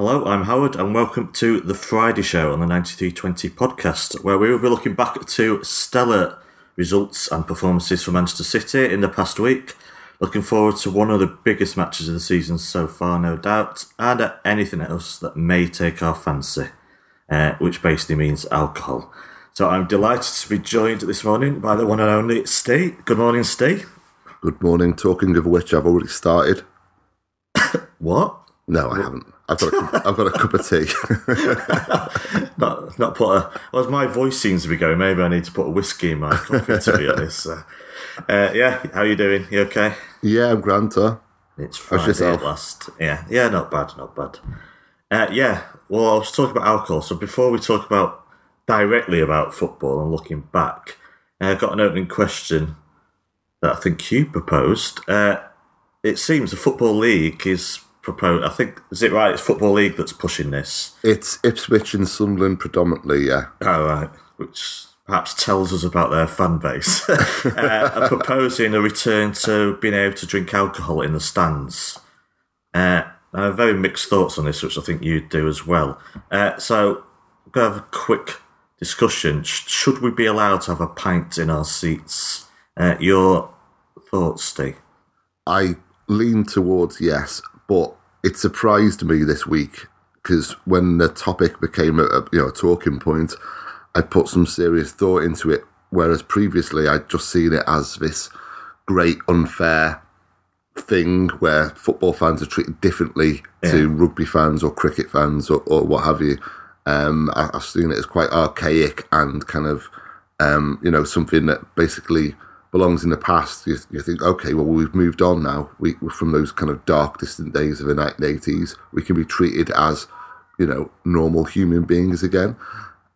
Hello, I'm Howard, and welcome to the Friday Show on the 9320 podcast, where we will be looking back to stellar results and performances from Manchester City in the past week. Looking forward to one of the biggest matches of the season so far, no doubt, and at anything else that may take our fancy, uh, which basically means alcohol. So I'm delighted to be joined this morning by the one and only Steve. Good morning, Steve. Good morning. Talking of which, I've already started. What? No, I haven't. I've got a, cup- I've got a cup of tea. not not put a. Well, as my voice seems to be going, maybe I need to put a whiskey in my coffee. to be honest, so, uh, yeah. How are you doing? You okay? yeah, I'm Granta. It's Friday at last. Yeah, yeah. Not bad, not bad. Uh, yeah. Well, I was talking about alcohol. So before we talk about directly about football and looking back, uh, I got an opening question that I think you proposed. Uh, it seems the football league is proposed. I think is it right? It's football league that's pushing this. It's Ipswich and Sunderland predominantly. Yeah, Oh, right. Which perhaps tells us about their fan base. uh, are proposing a return to being able to drink alcohol in the stands. Uh, I have very mixed thoughts on this, which I think you do as well. Uh, so, we're going to have a quick discussion. Sh- Should we be allowed to have a pint in our seats? Uh, your thoughts, Steve? I lean towards yes, but it surprised me this week because when the topic became a, a you know a talking point, I put some serious thought into it. Whereas previously, I'd just seen it as this great unfair thing where football fans are treated differently to rugby fans or cricket fans or, or what have you. Um, I, I've seen it as quite archaic and kind of, um, you know, something that basically belongs in the past. You, you think, okay, well, we've moved on now. We we're from those kind of dark, distant days of the 1980s. We can be treated as, you know, normal human beings again.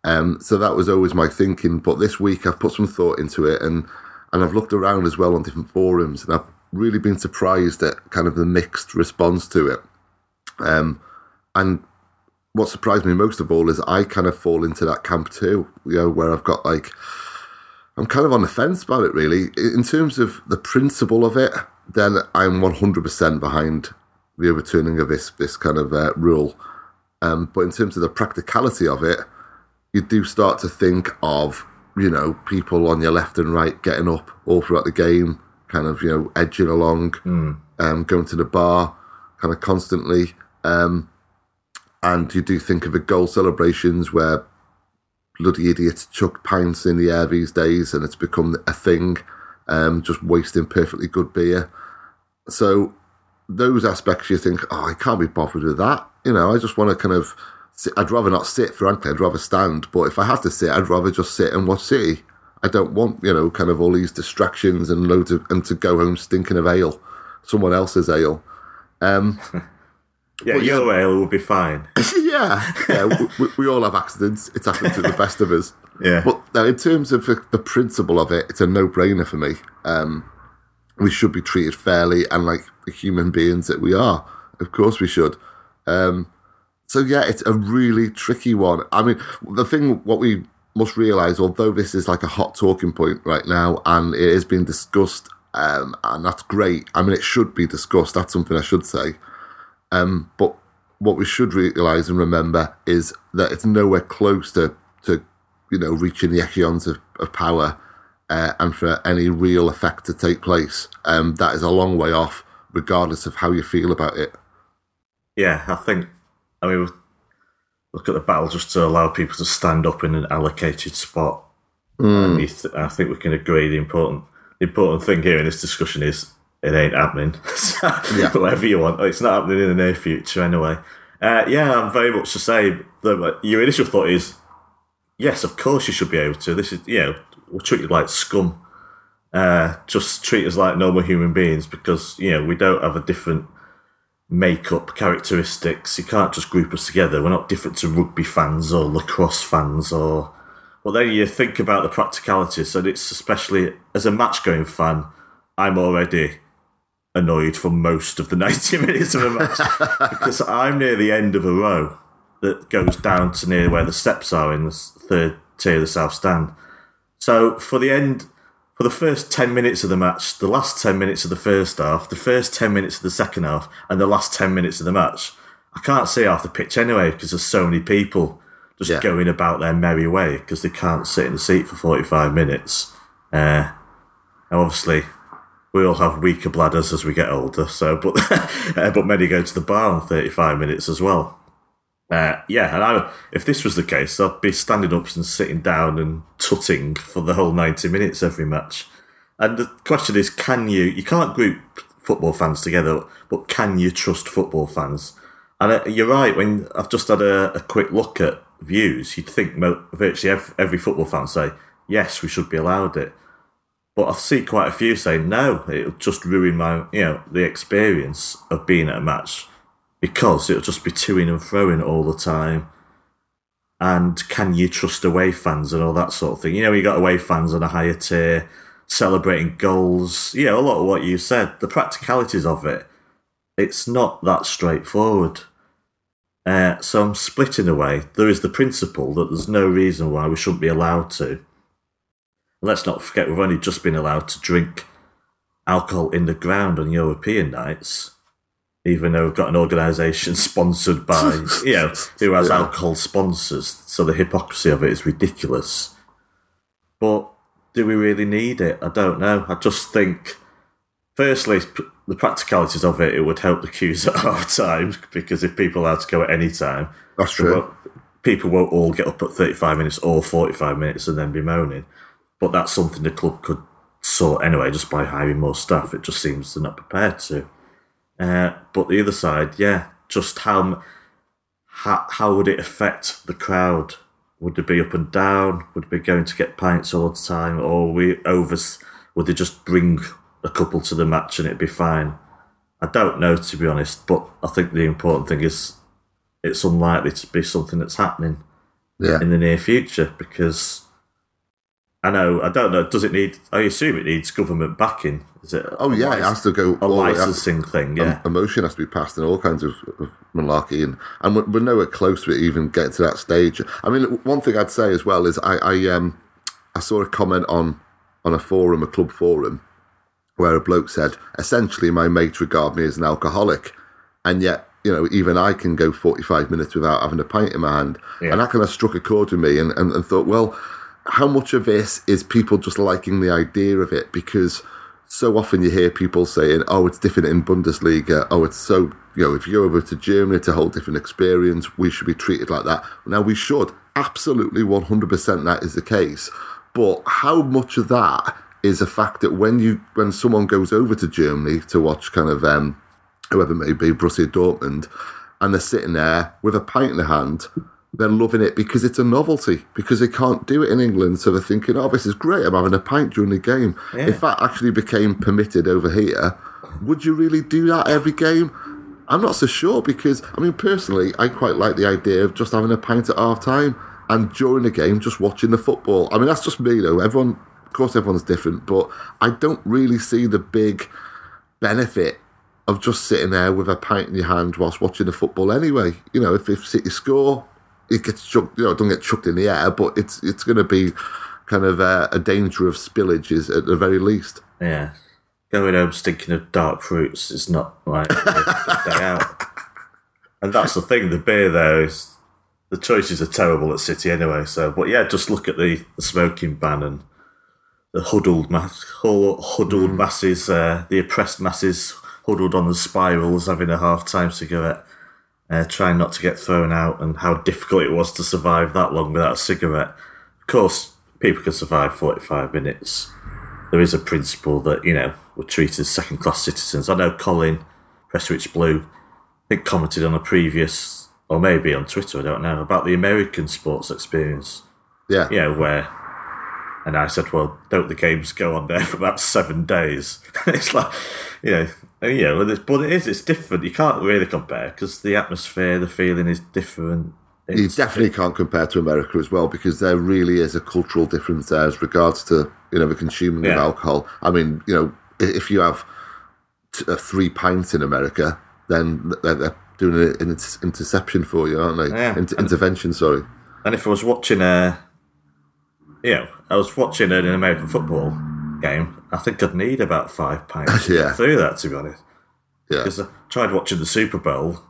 Um, so that was always my thinking. But this week, I've put some thought into it, and and I've looked around as well on different forums, and I've really been surprised at kind of the mixed response to it. Um, and what surprised me most of all is I kind of fall into that camp too, you know, where I've got like, I'm kind of on the fence about it really. In terms of the principle of it, then I'm 100% behind the overturning of this, this kind of uh, rule. Um, but in terms of the practicality of it, you do start to think of, you know, people on your left and right getting up all throughout the game, kind of, you know, edging along, um, going to the bar kind of constantly. Um, and you do think of the goal celebrations where bloody idiots chuck pints in the air these days and it's become a thing, um, just wasting perfectly good beer. So those aspects you think, oh, I can't be bothered with that. You know, I just want to kind of, sit. I'd rather not sit, frankly, I'd rather stand. But if I have to sit, I'd rather just sit and watch City. I don't want, you know, kind of all these distractions and loads of, and to go home stinking of ale, someone else's ale. Um, Yeah, your ale will be fine. yeah, yeah, we, we all have accidents. It's happened to the best of us. Yeah. But now, in terms of the, the principle of it, it's a no-brainer for me. Um, we should be treated fairly and like the human beings that we are. Of course, we should. Um, so yeah, it's a really tricky one. I mean, the thing what we must realise, although this is like a hot talking point right now, and it is being discussed, um, and that's great. I mean, it should be discussed. That's something I should say. Um, but what we should realise and remember is that it's nowhere close to, to you know, reaching the echelons of, of power uh, and for any real effect to take place. Um, that is a long way off, regardless of how you feel about it. Yeah, I think. I mean, look at the battle just to allow people to stand up in an allocated spot. And you th- I think we can agree the important the important thing here in this discussion is it ain't happening. So, Whatever you want, it's not happening in the near future anyway. Uh, yeah, I'm very much the same. Your initial thought is, yes, of course you should be able to. This is, you know, we'll treat you like scum. Uh, just treat us like normal human beings because, you know, we don't have a different makeup characteristics. You can't just group us together. We're not different to rugby fans or lacrosse fans or. Well, then you think about the practicalities, and it's especially as a match going fan, I'm already annoyed for most of the 90 minutes of a match because I'm near the end of a row that goes down to near where the steps are in the third tier of the South Stand. So for the end, for the first 10 minutes of the match, the last 10 minutes of the first half, the first 10 minutes of the second half, and the last 10 minutes of the match, I can't see off the pitch anyway because there's so many people just Yeah. going about their merry way because they can't sit in the seat for 45 minutes. Uh, and obviously, we all have weaker bladders as we get older. So, but uh, but many go to the bar in 35 minutes as well. Uh, yeah, and I, if this was the case, I'd be standing up and sitting down and tutting for the whole 90 minutes every match. And the question is, can you? You can't group football fans together, but can you trust football fans? And uh, you're right. When I've just had a, a quick look at views, you'd think mo- virtually every, every football fan say, "Yes, we should be allowed it." But I see quite a few saying, "No, it'll just ruin my, you know, the experience of being at a match because it'll just be to-ing and throwing all the time." And can you trust away fans and all that sort of thing? You know, you got away fans on a higher tier celebrating goals. You know, a lot of what you said, the practicalities of it, it's not that straightforward. Uh, so I'm splitting away. There is the principle that there's no reason why we shouldn't be allowed to. Let's not forget we've only just been allowed to drink alcohol in the ground on European nights, even though we've got an organisation sponsored by, you know, who has Yeah. alcohol sponsors. So the hypocrisy of it is ridiculous. But do we really need it? I don't know. I just think, firstly, the practicalities of it, it would help the queues at half time because if people are allowed to go at any time, That's true. won't- people won't all get up at 35 minutes or 45 minutes and then be moaning. But that's something the club could sort anyway just by hiring more staff. It just seems they're not prepared to. Uh, but the other side, yeah, just how, how how would it affect the crowd? Would they be up and down? Would they be going to get pints all the time, or we over? Would they just bring a couple to the match and it'd be fine? I don't know to be honest, but I think the important thing is it's unlikely to be something that's happening Yeah. in the near future because I know I don't know. Does it need? I assume it needs government backing. Is it? Oh yeah, it has to go. a all the way up. licensing thing. Yeah, a motion has to be passed and all kinds of, of malarkey, and and we're, we're nowhere close to even getting to that stage. I mean, one thing I'd say as well is I, I um I saw a comment on on a forum, a club forum, where a bloke said essentially my mates regard me as an alcoholic, and yet you know even I can go forty five minutes without having a pint in my hand, Yeah. and that kind of struck a chord with me, and, and, and thought, well, how much of this is people just liking the idea of it because so often you hear people saying, "Oh, it's different in Bundesliga. Oh, it's so you know, if you go over to Germany, it's a whole different experience. We should be treated like that." Now we should absolutely one hundred percent. That is the case, but how much of that is a fact that when you when someone goes over to Germany to watch kind of um, whoever may be, Borussia Dortmund, and they're sitting there with a pint in their hand, they're loving it because it's a novelty, because they can't do it in England. So they're thinking, oh, this is great, I'm having a pint during the game. Yeah. If that actually became permitted over here, would you really do that every game? I'm not so sure because, I mean, personally, I quite like the idea of just having a pint at half time and during the game just watching the football. I mean, that's just me, though. Everyone, of course, everyone's different, but I don't really see the big benefit of just sitting there with a pint in your hand whilst watching the football anyway. You know, if, if City score, it gets chucked, you know, don't get chucked in the air, but it's it's going to be kind of a, a danger of spillages at the very least. yeah. Going home stinking of dark fruits is not like day out. And that's the thing. The beer there is the choices are terrible at City anyway. So, but yeah, just look at the, the smoking ban and the huddled mass, huddled masses, uh, the oppressed masses huddled on the spirals, having a half time cigarette, uh, trying not to get thrown out, and how difficult it was to survive that long without a cigarette. Of course, people can survive forty five minutes. There is a principle that you know we're treated as second class citizens. I know Colin Presswich Blue, I think commented on a previous, or maybe on Twitter, I don't know, about the American sports experience Yeah, you know, where, and I said, well, don't the games go on there for about seven days? it's like, you know, you know, but it's- but it is, it's different. You can't really compare because the atmosphere, the feeling is different. you It's- definitely can't compare to America as well because there really is a cultural difference there as regards to you know the consuming of alcohol. I mean, you know, if you have t- uh, three pints in America, then they're, they're doing an inter- interception for you, aren't they? Yeah. Inter- intervention, sorry. And if I was watching a, you know, I was watching an American football game, I think I'd need about five pints to Yeah. get through that, to be honest. Yeah, Because I tried watching the Super Bowl.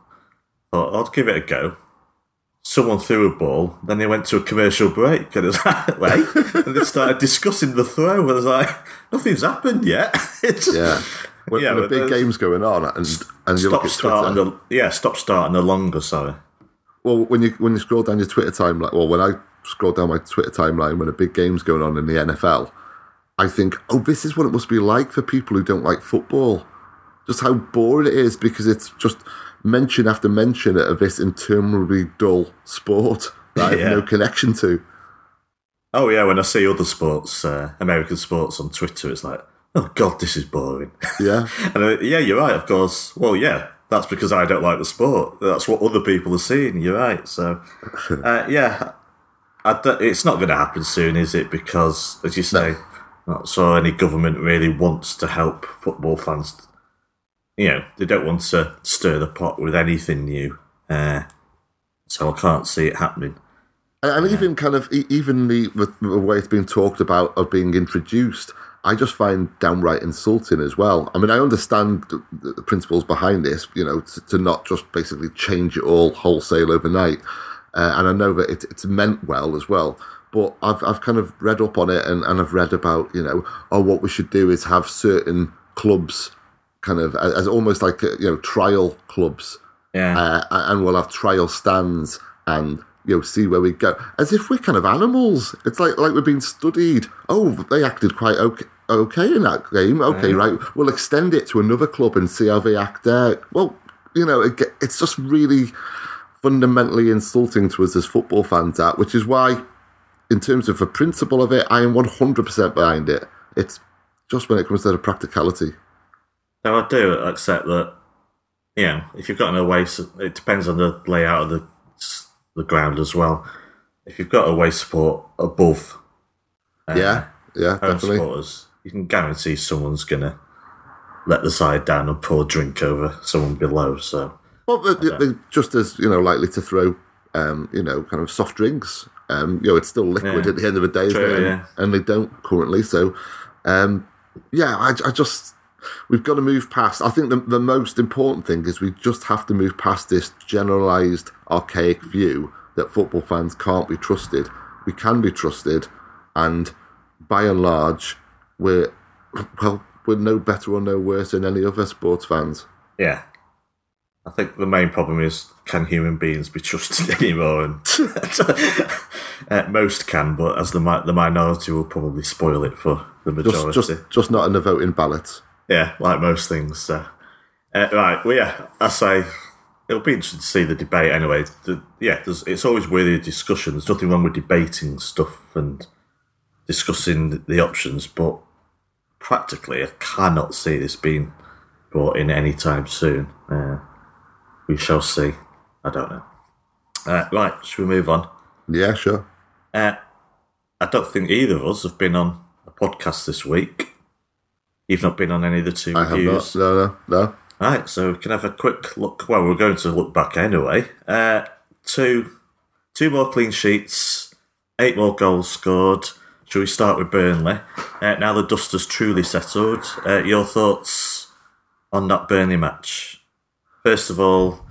thought, I'll give it a go. Someone threw a ball, then they went to a commercial break, and it was like, wait, and they started discussing the throw. And I was like, nothing's happened yet. It's, Yeah. When, Yeah, when a big game's going on and and you look Stop at Twitter. the yeah, stop starting the longer. Sorry. Well, when you when you scroll down your Twitter timeline, well, when I scroll down my Twitter timeline when a big game's going on in the NFL, I think, oh, this is what it must be like for people who don't like football. Just how boring it is because it's just mention after mention of this interminably dull sport that I have Yeah. no connection to. Oh yeah, when I see other sports, uh, American sports on Twitter, it's like, oh god, this is boring. Yeah, and uh, yeah, you're right. Of course. Well, yeah, that's because I don't like the sport. That's what other people are seeing. You're right. So, uh, yeah, it's not going to happen soon, is it? Because, as you say, not so any government really wants to help football fans. You know, they don't want to stir the pot with anything new. Uh, so I can't see it happening. and, and even kind of even the, the the way it's being talked about of being introduced, I just find downright insulting as well. I mean, I understand the, the principles behind this, you know, to, to not just basically change it all wholesale overnight, uh, and I know that it, it's meant well as well. But I've I've kind of read up on it, and, and I've read about you know, oh, what we should do is have certain clubs, kind of as, as almost like uh, you know trial clubs. Yeah. uh, and we'll have trial stands and you know see where we go. As if we're kind of animals. It's like like we're being studied. Oh they acted quite okay okay in that game. Okay right. We'll extend it to another club and see how they act there. Well you know it, it's just really fundamentally insulting to us as football fans that which is why in terms of the principle of it i am 100% behind it it's just when it comes to the practicality Now I do accept that. You know, if you've got an away, it depends on the layout of the the ground as well. If you've got away support above uh, yeah yeah home definitely supporters, you can guarantee someone's gonna let the side down and pour a drink over someone below. So Well, they, they're just as you know likely to throw, um, you know, kind of soft drinks. Um, you know, it's still liquid Yeah. at the end of the day, True. And, yeah. and they don't currently. So, um, yeah, I, I just we've got to move past. I think the the most important thing is we just have to move past this generalised archaic view that football fans can't be trusted. We can be trusted, and by and large, we're well, we're no better or no worse than any other sports fans. yeah, I think the main problem is can human beings be trusted anymore? And uh, most can, but as the mi- the minority will probably spoil it for the Just, majority. just, just not in the voting ballots. Yeah, like most things. So. Uh, right, well, yeah, I say it'll be interesting to see the debate anyway. The, yeah, there's, it's always worthy of discussion. There's nothing wrong with debating stuff and discussing the options, but practically, I cannot see this being brought in anytime soon. Uh, we shall see. I don't know. Uh, right, should we move on? Yeah, sure. Uh, I don't think either of us have been on a podcast this week. You've not been on any of the two I have not. No, no, no. Right, so we can have a quick look. Well, we're going to look back anyway. Uh, two, two more clean sheets, eight more goals scored. Shall we start with Burnley? Uh, now the dust has truly settled. Uh, your thoughts on that Burnley match? First of all,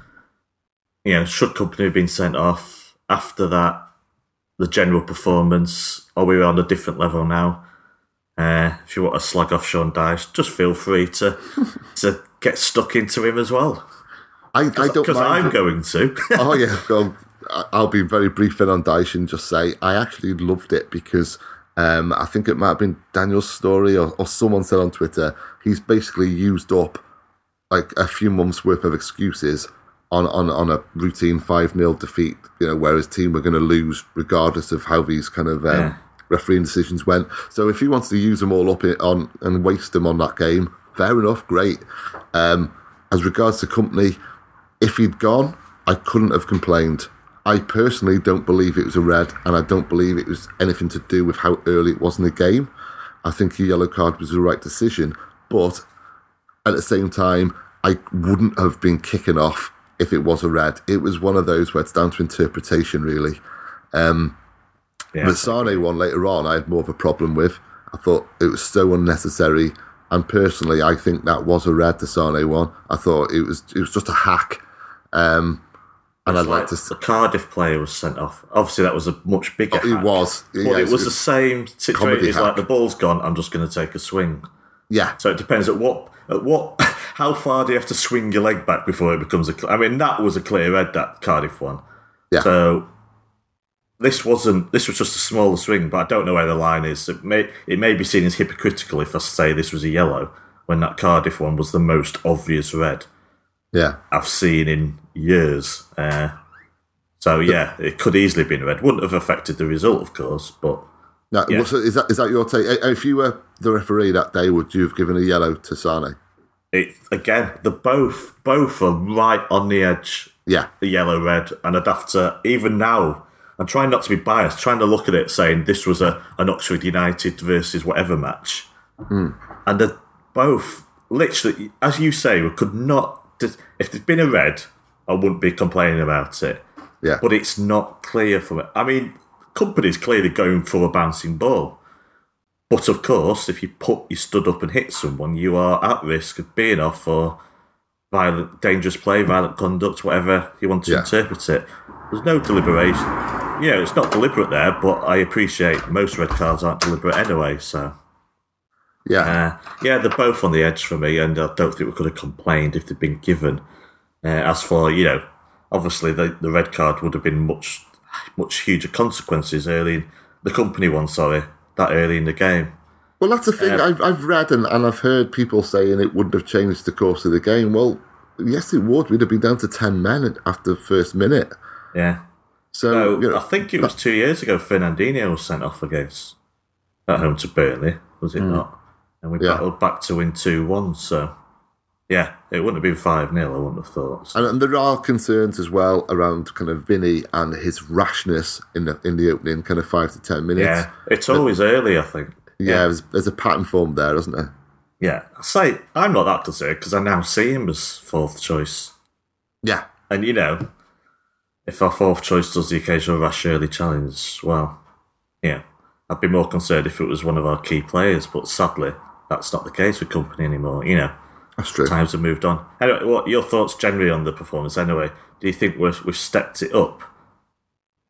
you know, should Kompany have been sent off? After that, the general performance. Are we on a different level now? Uh, if you want to slag off Sean Dyche, just feel free to to get stuck into him as well. I, I don't because I'm going to. oh yeah, well, I- I'll be very brief then on Dyche and just say I actually loved it because um, I think it might have been Daniel's story or, or someone said on Twitter he's basically used up like a few months worth of excuses on, on, on a routine 5 0 defeat, you know, where his team were going to lose regardless of how these kind of um, Yeah. refereeing decisions went. So if he wants to use them all up in, on and waste them on that game, fair enough, great. Um, as regards to Kompany, if he'd gone, I couldn't have complained. I personally don't believe it was a red, and I don't believe it was anything to do with how early it was in the game. I think a yellow card was the right decision, but at the same time, I wouldn't have been kicking off if it was a red. It was one of those where it's down to interpretation, really. Yeah. The Sane one later on, I had more of a problem with. I thought it was so unnecessary, and personally, I think that was a red. The Sane one, I thought it was it was just a hack. Um, and I'd It's like, to. See the Cardiff player was sent off. Obviously, that was a much bigger. It hack. was, But yeah, it was the same situation. comedy It's like the ball's gone. I'm just going to take a swing. Yeah, So it depends at what at what how far do you have to swing your leg back before it becomes a. I mean, that was a clear red that Cardiff one. Yeah. So this wasn't. This was just a smaller swing, but I don't know where the line is. It may it may be seen as hypocritical if I say this was a yellow when that Cardiff one was the most obvious red yeah. I've seen in years. Uh, so yeah, it could easily have been red. Wouldn't have affected the result, of course, but Now, Yeah. so is that is that your take? If you were the referee that day, would you have given a yellow to Sane? it again. The both both are right on the edge Yeah, the yellow red, and I'd have to even now. I'm trying not to be biased, trying to look at it saying this was a an Oxford United versus whatever match, hmm. and they're both literally, as you say, we could not. If there'd been a red, I wouldn't be complaining about it, yeah, but it's not clear from it. I mean, Kompany's clearly going for a bouncing ball. But of course, if you put you stood up and hit someone, you are at risk of being off for violent, dangerous play, violent conduct, whatever you want to Yeah. interpret it. There's no deliberation. You know, it's not deliberate there, but I appreciate most red cards aren't deliberate anyway. So, yeah. uh, yeah, they're both on the edge for me, and I don't think we could have complained if they'd been given. Uh, as for you know, obviously the the red card would have been much much huger consequences early. In, the Kompany one, sorry, that early in the game. Well, that's the thing. Uh, I've, I've read and, and I've heard people saying it wouldn't have changed the course of the game. Well, yes, it would. We'd have been down to 10 men after the first minute. Yeah. So, you know, I think it was two years ago. Fernandinho was sent off against at home to Burnley, was it mm. not? And we. Yeah. battled back to win two one. So yeah, it wouldn't have been five 0 I wouldn't have thought. So, and, and there are concerns as well around kind of Vinny and his rashness in the in the opening kind of five to 10 minutes. yeah, it's always early. I think. Yeah, There's, there's a pattern formed there, isn't there? Yeah, I say I'm not that concerned because I now see him as fourth choice. Yeah. And you know, if our fourth choice does the occasional rash early challenge, well, yeah, I'd be more concerned if it was one of our key players. But sadly, that's not the case with Kompany anymore. You know, That's true. times have moved on. Anyway, what your thoughts generally on the performance? Anyway, do you think we've we've stepped it up?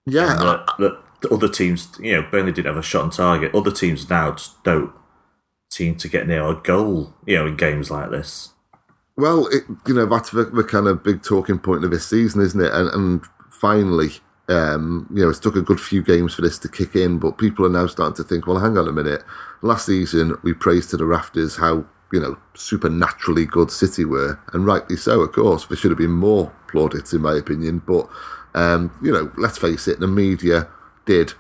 Yeah. That, that the other teams, you know, Burnley didn't have a shot on target. Other teams now just don't seem to get near a goal. You know, in games like this. Well, it, you know, that's the, the kind of big talking point of this season, isn't it? And, and finally, um, you know, it's took a good few games for this to kick in, but people are now starting to think, well, hang on a minute. Last season, we praised to the rafters how, you know, supernaturally good City were, and rightly so, of course. There should have been more plaudits, in my opinion. But, um, you know, let's face it, the media did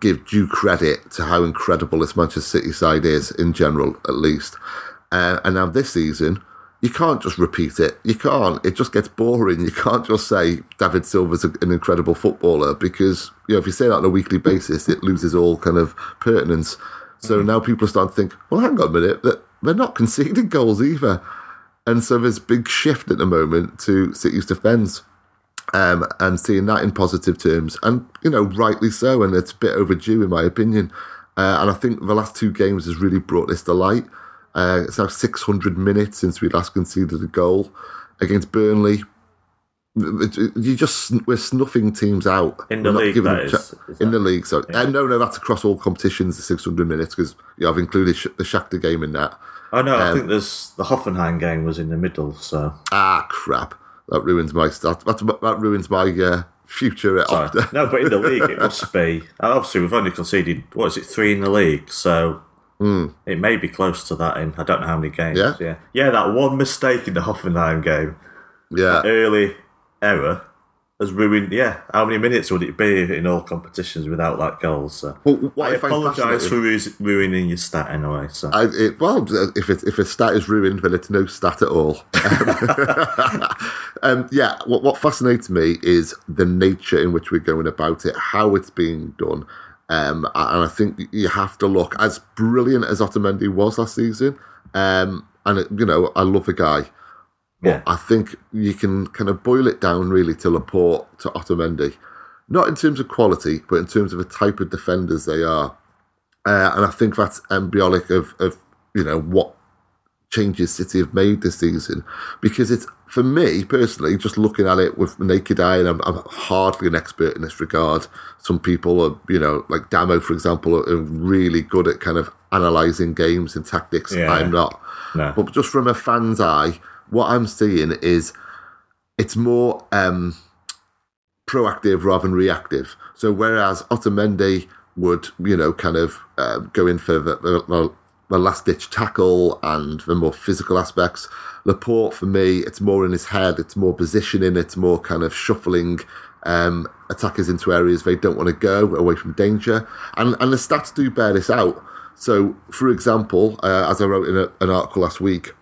give due credit to how incredible this Manchester City side is, in general, at least. Uh, and now this season, you can't just repeat it. You can't. It just gets boring. You can't just say David Silva's an incredible footballer because you know if you say that on a weekly basis, it loses all kind of pertinence. So now people are starting to think, well, hang on a minute, that they're not conceding goals either. And so there's big shift at the moment to City's defence um, and seeing that in positive terms, and you know, rightly so, and it's a bit overdue in my opinion. Uh, and I think the last two games has really brought this to light. Uh, it's now 600 minutes since we last conceded a goal against Burnley. You just we're snuffing teams out In the league, that is. Is in the league. So uh, no, no, that's across all competitions. The 600 minutes because you I've included Sh- the Shakhtar game in that. Oh no, Um, I think there's the Hoffenheim game was in the middle. So Ah, crap! That ruins my that, that, that ruins my uh, future at Sorry. Opta. no, but in the league it must be. Obviously, we've only conceded what is it three in the league, so it may be close to that. In I don't know how many games. Yeah? yeah, yeah. That one mistake in the Hoffenheim game, Yeah, early error, has ruined. Yeah, how many minutes would it be in all competitions without that goal? So Well, what I I apologise for ruining your stat anyway. So I, it, well, if it, if a stat is ruined, then it's no stat at all. um, yeah, what, what fascinates me is the nature in which we're going about it, how it's being done. Um, and I think you have to look as brilliant as Otamendi was last season. Um, and it, you know, I love the guy. Yeah, I think you can kind of boil it down really to Laporte to Otamendi, not in terms of quality, but in terms of the type of defenders they are. Uh, and I think that's embryonic of, of you know what changes City have made this season because it's for me personally, just looking at it with naked eye, and I'm, I'm hardly an expert in this regard. Some people are, you know, like Damo, for example, are really good at kind of analysing games and tactics. Yeah. I'm not. No. But just from a fan's eye, what I'm seeing is it's more um, proactive rather than reactive. So whereas Otamendi would, you know, kind of uh, go in for the, the, the last ditch tackle and the more physical aspects, Laporte for me, it's more in his head, it's more positioning, it's more kind of shuffling um, attackers into areas they don't want to go away from danger. And, and the stats do bear this out. So, for example, uh, as I wrote in a, an article last week,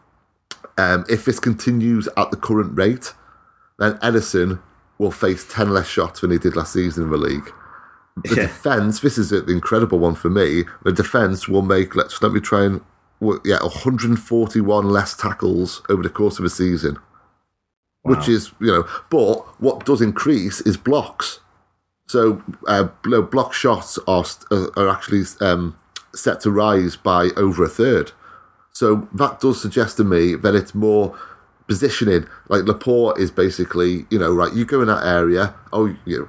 um, if this continues at the current rate, then Ederson will face 10 less shots than he did last season in the league. The Yeah. defence, this is an incredible one for me. The defence will make, let's let me try and, yeah, 141 less tackles over the course of a season, which is, you know, but what does increase is blocks. So, uh, block shots are, are actually um, set to rise by over a third. So that does suggest to me that it's more positioning. Like Laporte is basically, you know, right, you go in that area, oh, you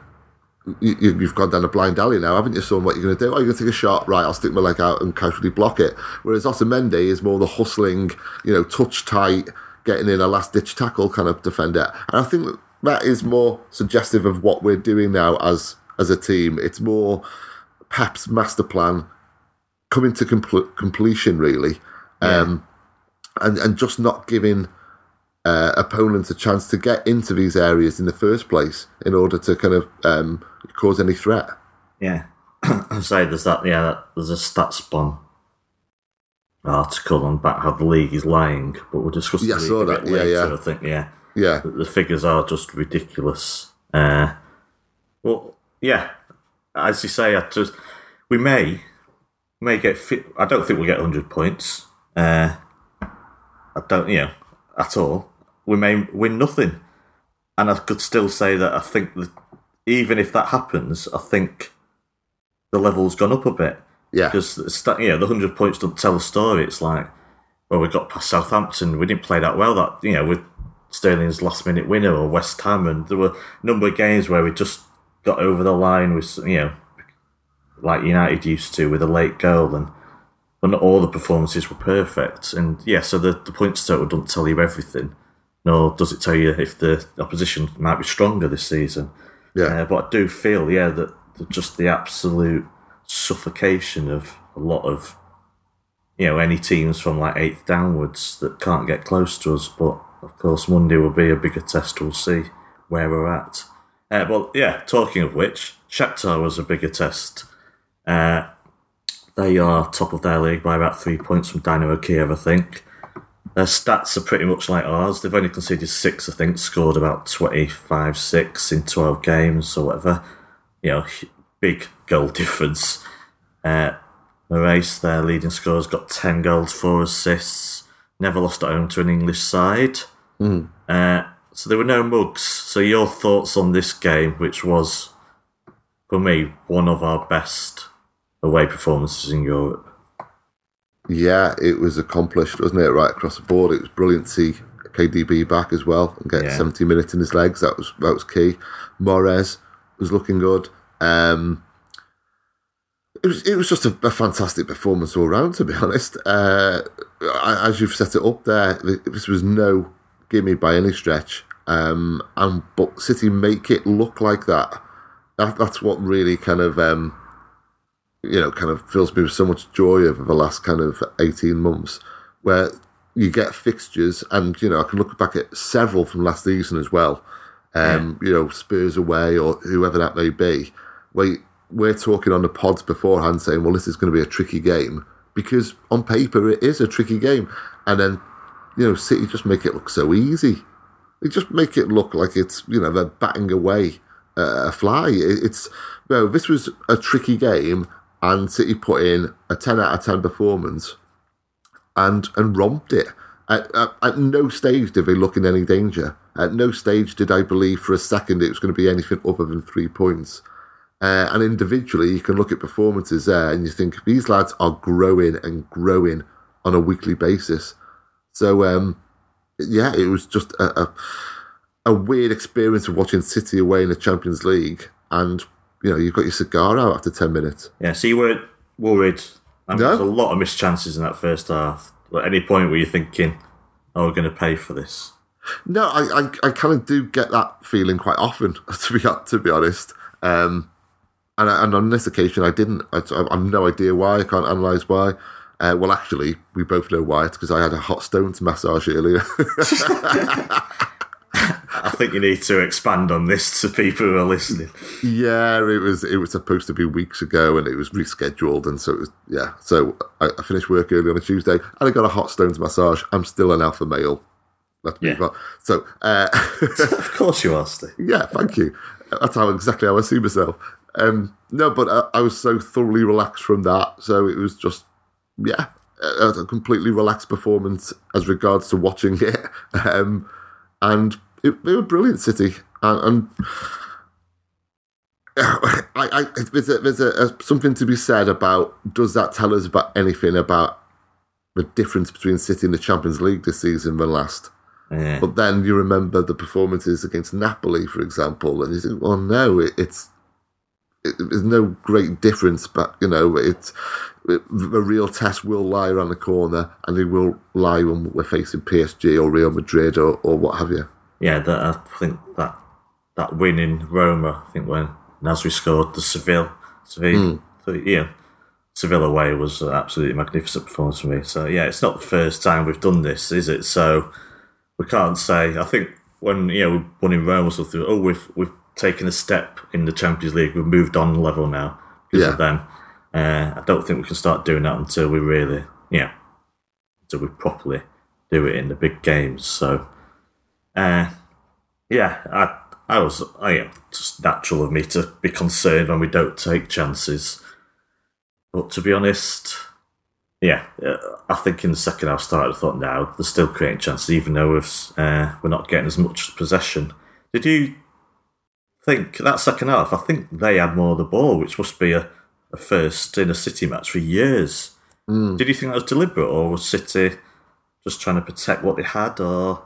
you, you- you've gone down a blind alley now, haven't you, son? What you're going to do? Oh, you're going to take a shot, right? I'll stick my leg out and casually block it. Whereas Otamendi is more the hustling, you know, touch tight, getting in a last ditch tackle kind of defender. And I think that that is more suggestive of what we're doing now as as a team. It's more Pep's master plan coming to compl- completion, really, um, and and just not giving uh, opponents a chance to get into these areas in the first place in order to kind of um, cause any threat. Yeah. I say there's that, yeah, that, there's a StatSpawn article on about how the league is lying, but we'll discuss Yeah, I saw that. bit Yeah, later, yeah. I think, yeah. Yeah, The, the figures are just ridiculous. Uh, well, yeah, as you say, I just, we may, may get, fi- I don't think we'll get 100 points. Uh, I don't, you know, at all. We may win nothing. And I could still say that I think that even if that happens, I think the level's gone up a bit. yeah, Because you know, the 100 points don't tell a story. It's like, well, we got past Southampton. We didn't play that well, that, you know, with Sterling's last minute winner or West Ham. And there were a number of games where we just got over the line with, you know, like United used to with a late goal. And, and not all the performances were perfect. And yeah, so the, the points total doesn't tell you everything. Nor does it tell you if the opposition might be stronger this season. yeah, Uh, but I do feel, yeah, that, that just the absolute suffocation of a lot of, you know, any teams from like eighth downwards that can't get close to us. But of course, Monday will be a bigger test. We'll see where we're at. Uh, well, yeah, talking of which, Shakhtar was a bigger test. Uh, they are top of their league by about three points from Dynamo Kiev, I think. Their stats are pretty much like ours. They've only conceded six, I think, scored about 25 6 in 12 games or whatever. You know, big goal difference. Uh, Moraes, their leading scorer, has got 10 goals, 4 assists. Never lost at home to an English side. Uh, so there were no mugs. So, your thoughts on this game, which was, for me, one of our best away performances in Europe? yeah. It was accomplished, wasn't it? Right across the board. It was brilliant to see KDB back as well and get Yeah. 70 minutes in his legs. That was that was key. Mahrez was looking good. Um, it was it was just a, a fantastic performance all round. To be honest, uh, as you've set it up there, this was no gimme by any stretch. Um, and but City make it look like that. that that's what really kind of um, you know kind of fills me with so much joy over the last kind of eighteen months, where you get fixtures, and you know I can look back at several from last season as well. Um, You know, Spurs away or whoever that may be. Where we're talking on the pods beforehand saying, well, this is going to be a tricky game because on paper it is a tricky game, and then you know City just make it look so easy. They just make it look like it's you know they're batting away uh, a fly. It- It's no, this was a tricky game, and City put in a ten out of ten performance, and and romped it. At, at, at no stage did they look in any danger. At no stage did I believe for a second it was going to be anything other than three points. Uh, and individually, you can look at performances there, and you think these lads are growing and growing on a weekly basis. So um, yeah, it was just a, a, a weird experience of watching City away in the Champions League, and you know you've got your cigar out after ten minutes. Yeah, so you weren't worried. I mean, No. There's a lot of missed chances in that first half. At any point were you thinking, "Oh, we're going to pay for this"? No, I, I, I kind of do get that feeling quite often, to be to be honest. Um, and, and on this occasion, I didn't. I, I have no idea why. I can't analyse why. Uh, well, actually, we both know why. It's because I had a hot stone to massage earlier. I think you need to expand on this to people who are listening. yeah, it was it was supposed to be weeks ago, and it was rescheduled, and so it was yeah. So I, I finished work early on a Tuesday, and I got a hot stones massage. I'm still an alpha male. Let's move on. So uh, of course you are, Steve. Yeah, thank you. That's how exactly how I see myself. Um, no, but I, I was so thoroughly relaxed from that, so it was just yeah, a, a completely relaxed performance as regards to watching it, um, and it, they were brilliant, City, and. and I, I, there's a, there's a, something to be said about does that tell us about anything about the difference between City and the Champions League this season than last? But then you remember the performances against Napoli, for example, and you think, well, no, it, it's it, there's no great difference, but you know, it's it, the real test will lie around the corner, and it will lie when we're facing PSG or Real Madrid or, or what have you. Yeah, that, I think that that win in Roma, I think when Nasri scored the Seville, Seville, so, yeah, Seville away was an absolutely magnificent performance for me. So yeah, it's not the first time we've done this, is it? So we can't say. I think when you know we won in Rome or something, oh, we've we've taken a step in the Champions League. We've moved on level now because Yeah. of them. Uh, I don't think we can start doing that until we really, yeah, until we properly do it in the big games. So. Uh, yeah, I I was I yeah, just natural of me to be concerned when we don't take chances. But to be honest, yeah, uh, I think in the second half started, I thought now they're still creating chances, even though we've, uh, we're not getting as much possession. Did you think that second half? I think they had more of the ball, which must be a, a first in a City match for years. Did you think that was deliberate, or was City just trying to protect what they had, or?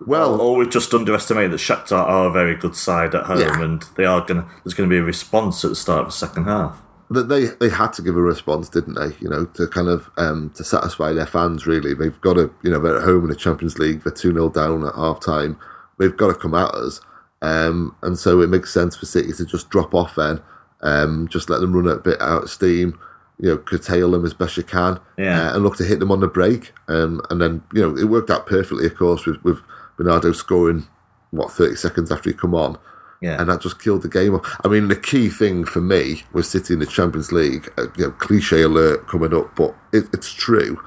Well, or we've just underestimated that Shakhtar are a very good side at home, Yeah. and they are going. There's going to be a response at the start of the second half. that they they had to give a response, didn't they? You know, to kind of um, to satisfy their fans. Really, they've got to. You know, they're at home in the Champions League. They're two 0 down at half time. They've got to come at us, um, and so it makes sense for City to just drop off then, um, just let them run a bit out of steam. You know, curtail them as best you can, Yeah. uh, and look to hit them on the break. Um, and then you know it worked out perfectly, of course, with with Bernardo scoring what thirty seconds after he come on Yeah, and that just killed the game off. I mean, the key thing for me was City in the Champions League. Uh, you know, cliche alert coming up, but it, it's true.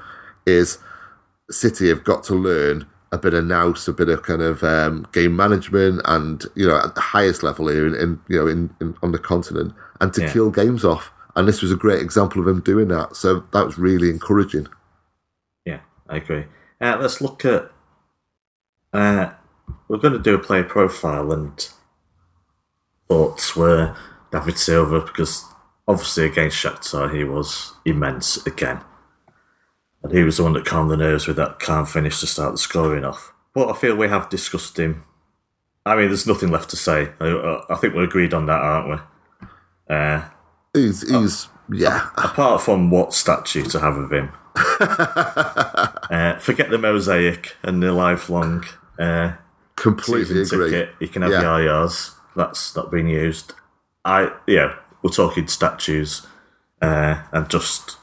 Is City have got to learn a bit of nous, a bit of kind of um, game management, and you know, at the highest level here in, in you know in, in on the continent, and to Yeah. kill games off. And this was a great example of him doing that. So that was really encouraging. yeah, I agree. Uh, let's look at. Uh, we're going to do a player profile and thoughts were David Silva because obviously against Shakhtar he was immense again, and he was the one that calmed the nerves with that calm finish to start the scoring off. But I feel we have discussed him. I mean, there's nothing left to say. I, I think we're agreed on that, aren't we? Uh, He's, he's yeah, apart from what statue to have of him. uh, forget the mosaic and the lifelong uh, completely agree. ticket. You can have Yeah. the IRs. That's not being used. I yeah, we're talking statues, uh, and just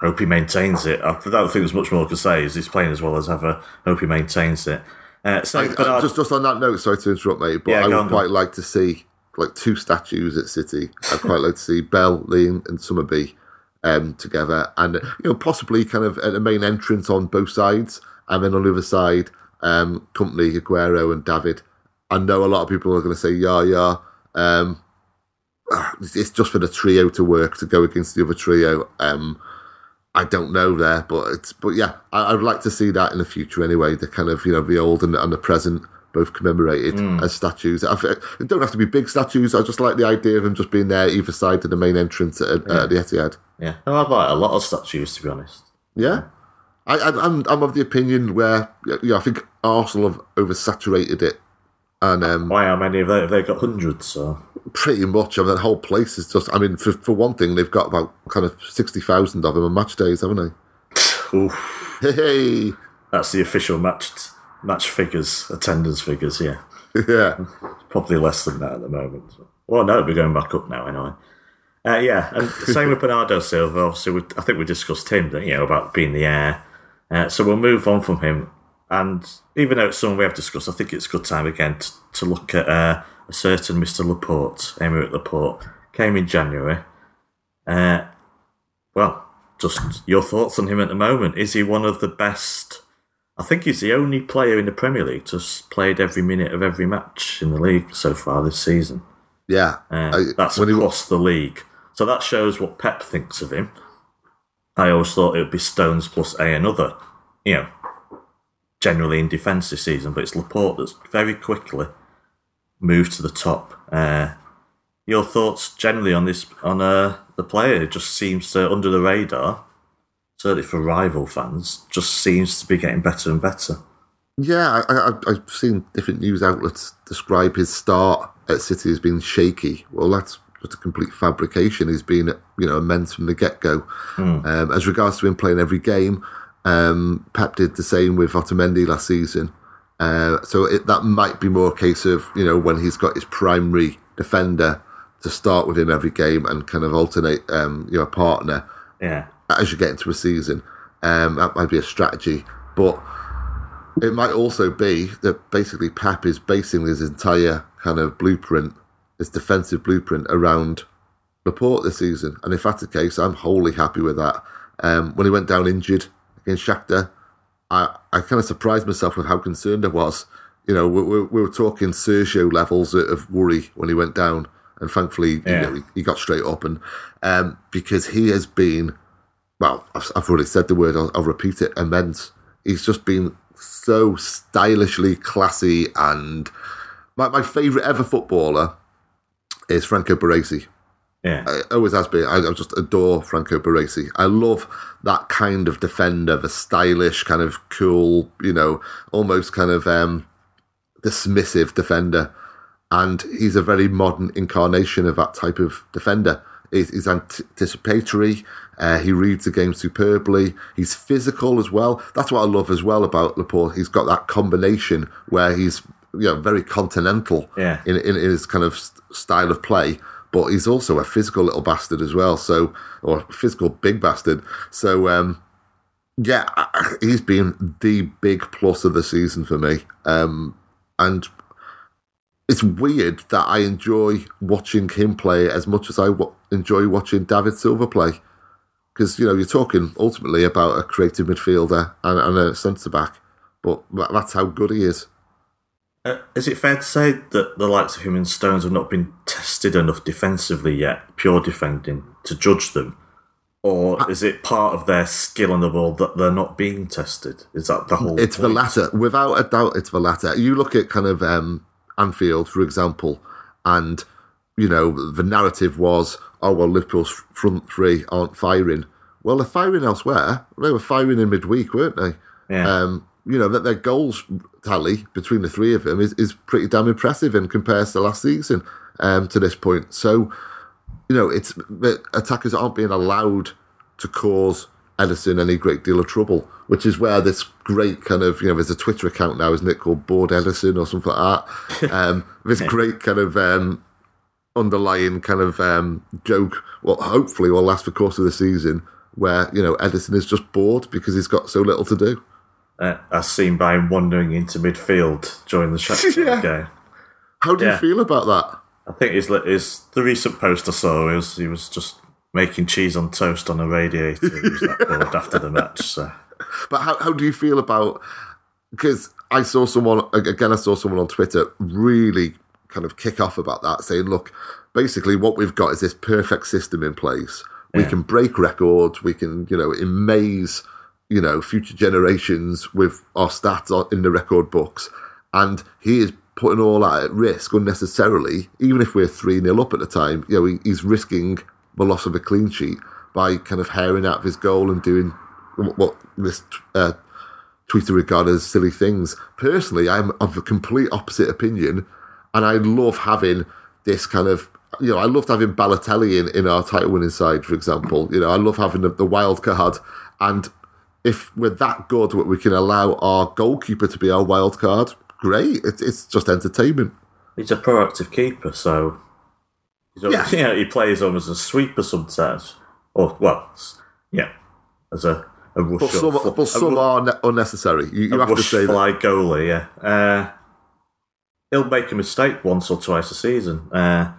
hope he maintains it. I don't think there's much more to say. Is he's playing as well as ever. Hope he maintains it. Uh, so, I- I- just just on that note, sorry to interrupt, mate, but Yeah, I would on, quite like to see like two statues at City. I'd quite like to see Bell, Lee, and, and Summerbee um, together, and you know possibly kind of at the main entrance on both sides, and then on the other side, um, Kompany, Aguero, and David. I know a lot of people are going to say yeah, yeah. Um, it's just for the trio to work to go against the other trio. Um, I don't know there, but it's but yeah, I, I'd like to see that in the future anyway. The kind of you know the old and, and the present both commemorated as statues. I, it don't have to be big statues. I just like the idea of them just being there either side to the main entrance at, at the Etihad. yeah, no, I'd like a lot of statues to be honest. Yeah, I, I, I'm, I'm of the opinion where you know, I think Arsenal have oversaturated it, and um, Why? How many have they? Have they got hundreds? So pretty much. I mean, the whole place is just. I mean, for for one thing, they've got about kind of sixty thousand of them on match days, haven't they? Oof, Hey, hey. that's the official match match figures, attendance figures. Yeah, yeah, probably less than that at the moment. Well, no, we're going back up now anyway. Uh, yeah, and same with Bernardo Silva. Obviously, we, I think we discussed him, you know, about being the heir. Uh, so we'll move on from him. And even though it's someone we have discussed, I think it's a good time again to, to look at uh, a certain Mr. Laporte, Aymeric Laporte. Came in January. Uh, well, just your thoughts on him at the moment. Is he one of the best? I think he's the only player in the Premier League to have played every minute of every match in the league so far this season. yeah. Uh, I- that's when he- across the league. So that shows what Pep thinks of him. I always thought it would be Stones plus A another, you know, generally in defence this season, but it's Laporte that's very quickly moved to the top. Uh, your thoughts generally on this on uh, the player? It just seems to under the radar, certainly for rival fans, just seems to be getting better and better. Yeah, I, I, I've seen different news outlets describe his start at City as being shaky. Well, that's just a complete fabrication. He's been, you know, immense from the get go. Um, as regards to him playing every game, um, Pep did the same with Otamendi last season. Uh, so it, that might be more a case of you know when he's got his primary defender to start with him every game and kind of alternate, um, you know, partner Yeah, as you get into a season. Um, that might be a strategy, but it might also be that basically Pep is basing his entire kind of blueprint, his defensive blueprint, around Laporte this season. And if that's the case, I'm wholly happy with that. Um, when he went down injured against Shakhtar, I, I kind of surprised myself with how concerned I was. You know, we, we, we were talking Sergio levels of worry when he went down, and thankfully, Yeah. you know, he, got straight up. And um, because he has been well, I've, I've already said the word, I'll, I'll repeat it, immense. He's just been so stylishly classy, and my, my favourite ever footballer is Franco Baresi. Yeah, It always has been. I, I just adore Franco Baresi. I love that kind of defender, the stylish, kind of cool, you know, almost kind of um, dismissive defender. And he's a very modern incarnation of that type of defender. He's, he's anticipatory. Uh, he reads the game superbly. He's physical as well. That's what I love as well about Laporte. He's got that combination where he's you know very continental Yeah. in, in, in his kind of st- style of play, but he's also a physical little bastard as well. So, or physical big bastard. So, um, yeah, he's been the big plus of the season for me. Um, and it's weird that I enjoy watching him play as much as I w- enjoy watching David Silva play. Because, you know, you're talking ultimately about a creative midfielder and, and a centre back, but that's how good he is. Uh, is it fair to say that the likes of him and Stones have not been tested enough defensively yet, pure defending, to judge them? Or is it part of their skill on the ball that they're not being tested? Is that the whole It's the latter, without a doubt. It's the latter. You look at kind of um, Anfield, for example, and you know the narrative was, oh well, Liverpool's front three aren't firing. Well, they're firing elsewhere. They were firing in midweek, weren't they? Yeah. Um, you know that their goals tally between the three of them is, is pretty damn impressive and compares to last season um, to this point. So, you know, it's the attackers aren't being allowed to cause Ederson any great deal of trouble, which is where this great kind of you know there's a Twitter account now, isn't it, called Bored Ederson or something like that. Um, this great kind of um, underlying kind of um, joke, well, hopefully will last the course of the season, where you know Ederson is just bored because he's got so little to do. Uh, as seen by him wandering into midfield during the Shakhtar Yeah. game. How do Yeah. you feel about that? I think his, his the recent post I saw was he was just making cheese on toast on a radiator. He was that bored after the match. So But how, how do you feel about because I saw someone again I saw someone on Twitter really kind of kick off about that saying look basically what we've got is this perfect system in place we Yeah. can break records we can you know amaze you know future generations with our stats in the record books and he is putting all that at risk unnecessarily even if we're 3-0 up at the time you know he, he's risking the loss of a clean sheet by kind of herring out of his goal and doing what this uh, tweeter regard as silly things. Personally, I'm of a complete opposite opinion, and I love having this kind of. You know, I loved having Balotelli in, in our title winning side, for example. You know, I love having the, the wild card, and if we're that good, we can allow our goalkeeper to be our wild card. Great, it's it's just entertainment. He's a proactive keeper, so Yeah. yeah. he plays almost as a sweeper sometimes, or well, yeah, as a a rush. But some, but some are ne- unnecessary. You, you have to say that. fly goalie. Yeah, uh, he'll make a mistake once or twice a season. Uh,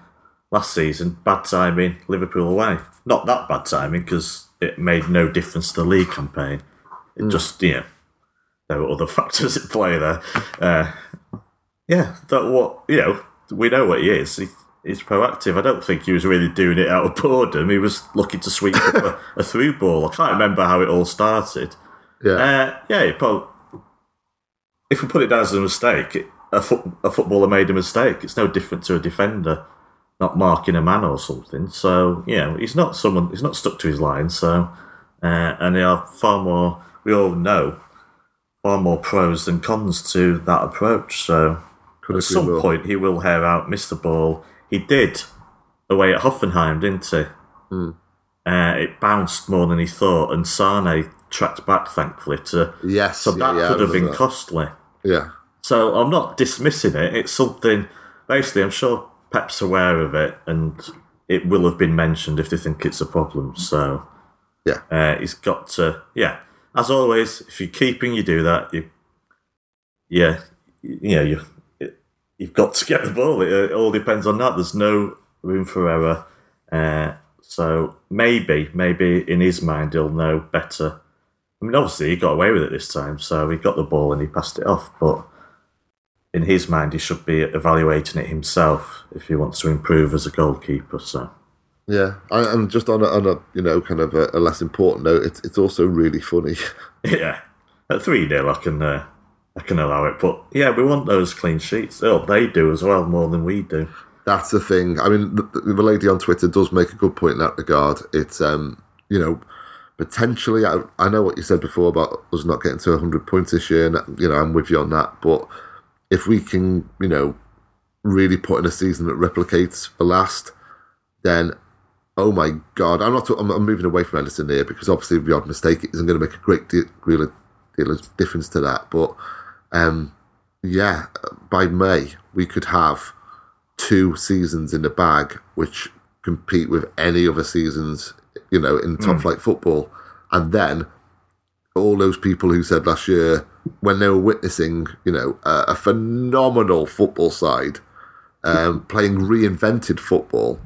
last season, bad timing, Liverpool away. Not that bad timing because it made no difference to the league campaign. It Hmm. just you know there were other factors at play there. Uh, yeah, that what you know. We know what he is. He, he's proactive. I don't think he was really doing it out of boredom. He was looking to sweep up a, a through ball. I can't remember how it all started. Yeah, Uh, yeah, probably, if we put it down as a mistake, a, foot, a footballer made a mistake. It's no different to a defender not marking a man or something. So yeah, he's not someone. He's not stuck to his line. So uh, and they are far more. We all know far more pros than cons to that approach. So Could at some more. point he will hare out, Mr. ball. He did away at Hoffenheim, didn't he? Hmm. Uh, it bounced more than he thought, and Sane tracked back, thankfully. To yes, so that yeah, I could have been that. costly. Yeah, So I'm not dismissing it. It's something. Basically, I'm sure Pep's aware of it, and it will have been mentioned if they think it's a problem. So yeah, uh, he's got to. Yeah, as always, if you're keeping, you do that. You, yeah, you know you. You've got to get the ball. It, it all depends on that. There's no room for error. Uh, so maybe, maybe in his mind, he'll know better. I mean, obviously, he got away with it this time, so he got the ball and he passed it off. But in his mind, he should be evaluating it himself if he wants to improve as a goalkeeper. So, yeah. And and just on a, on a you know kind of a, a less important note, it's it's also really funny. yeah, at three 0 I can uh, I can allow it. But yeah, we want those clean sheets. Oh, they do as well, more than we do. That's the thing. I mean, the, the lady on Twitter does make a good point in that regard. It's um, you know, potentially. I, I know what you said before about us not getting to 100 points this year, and you know, I'm with you on that. But if we can, you know, really put in a season that replicates the last, then oh my god, I'm not. I'm, I'm moving away from Ederson here because obviously the odd mistake isn't going to make a great deal, deal, of, deal of difference to that. But um, yeah, by May we could have two seasons in the bag which compete with any other seasons, you know, in top flight football. And then all those people who said last year when they were witnessing, you know, a, a phenomenal football side um, playing reinvented football,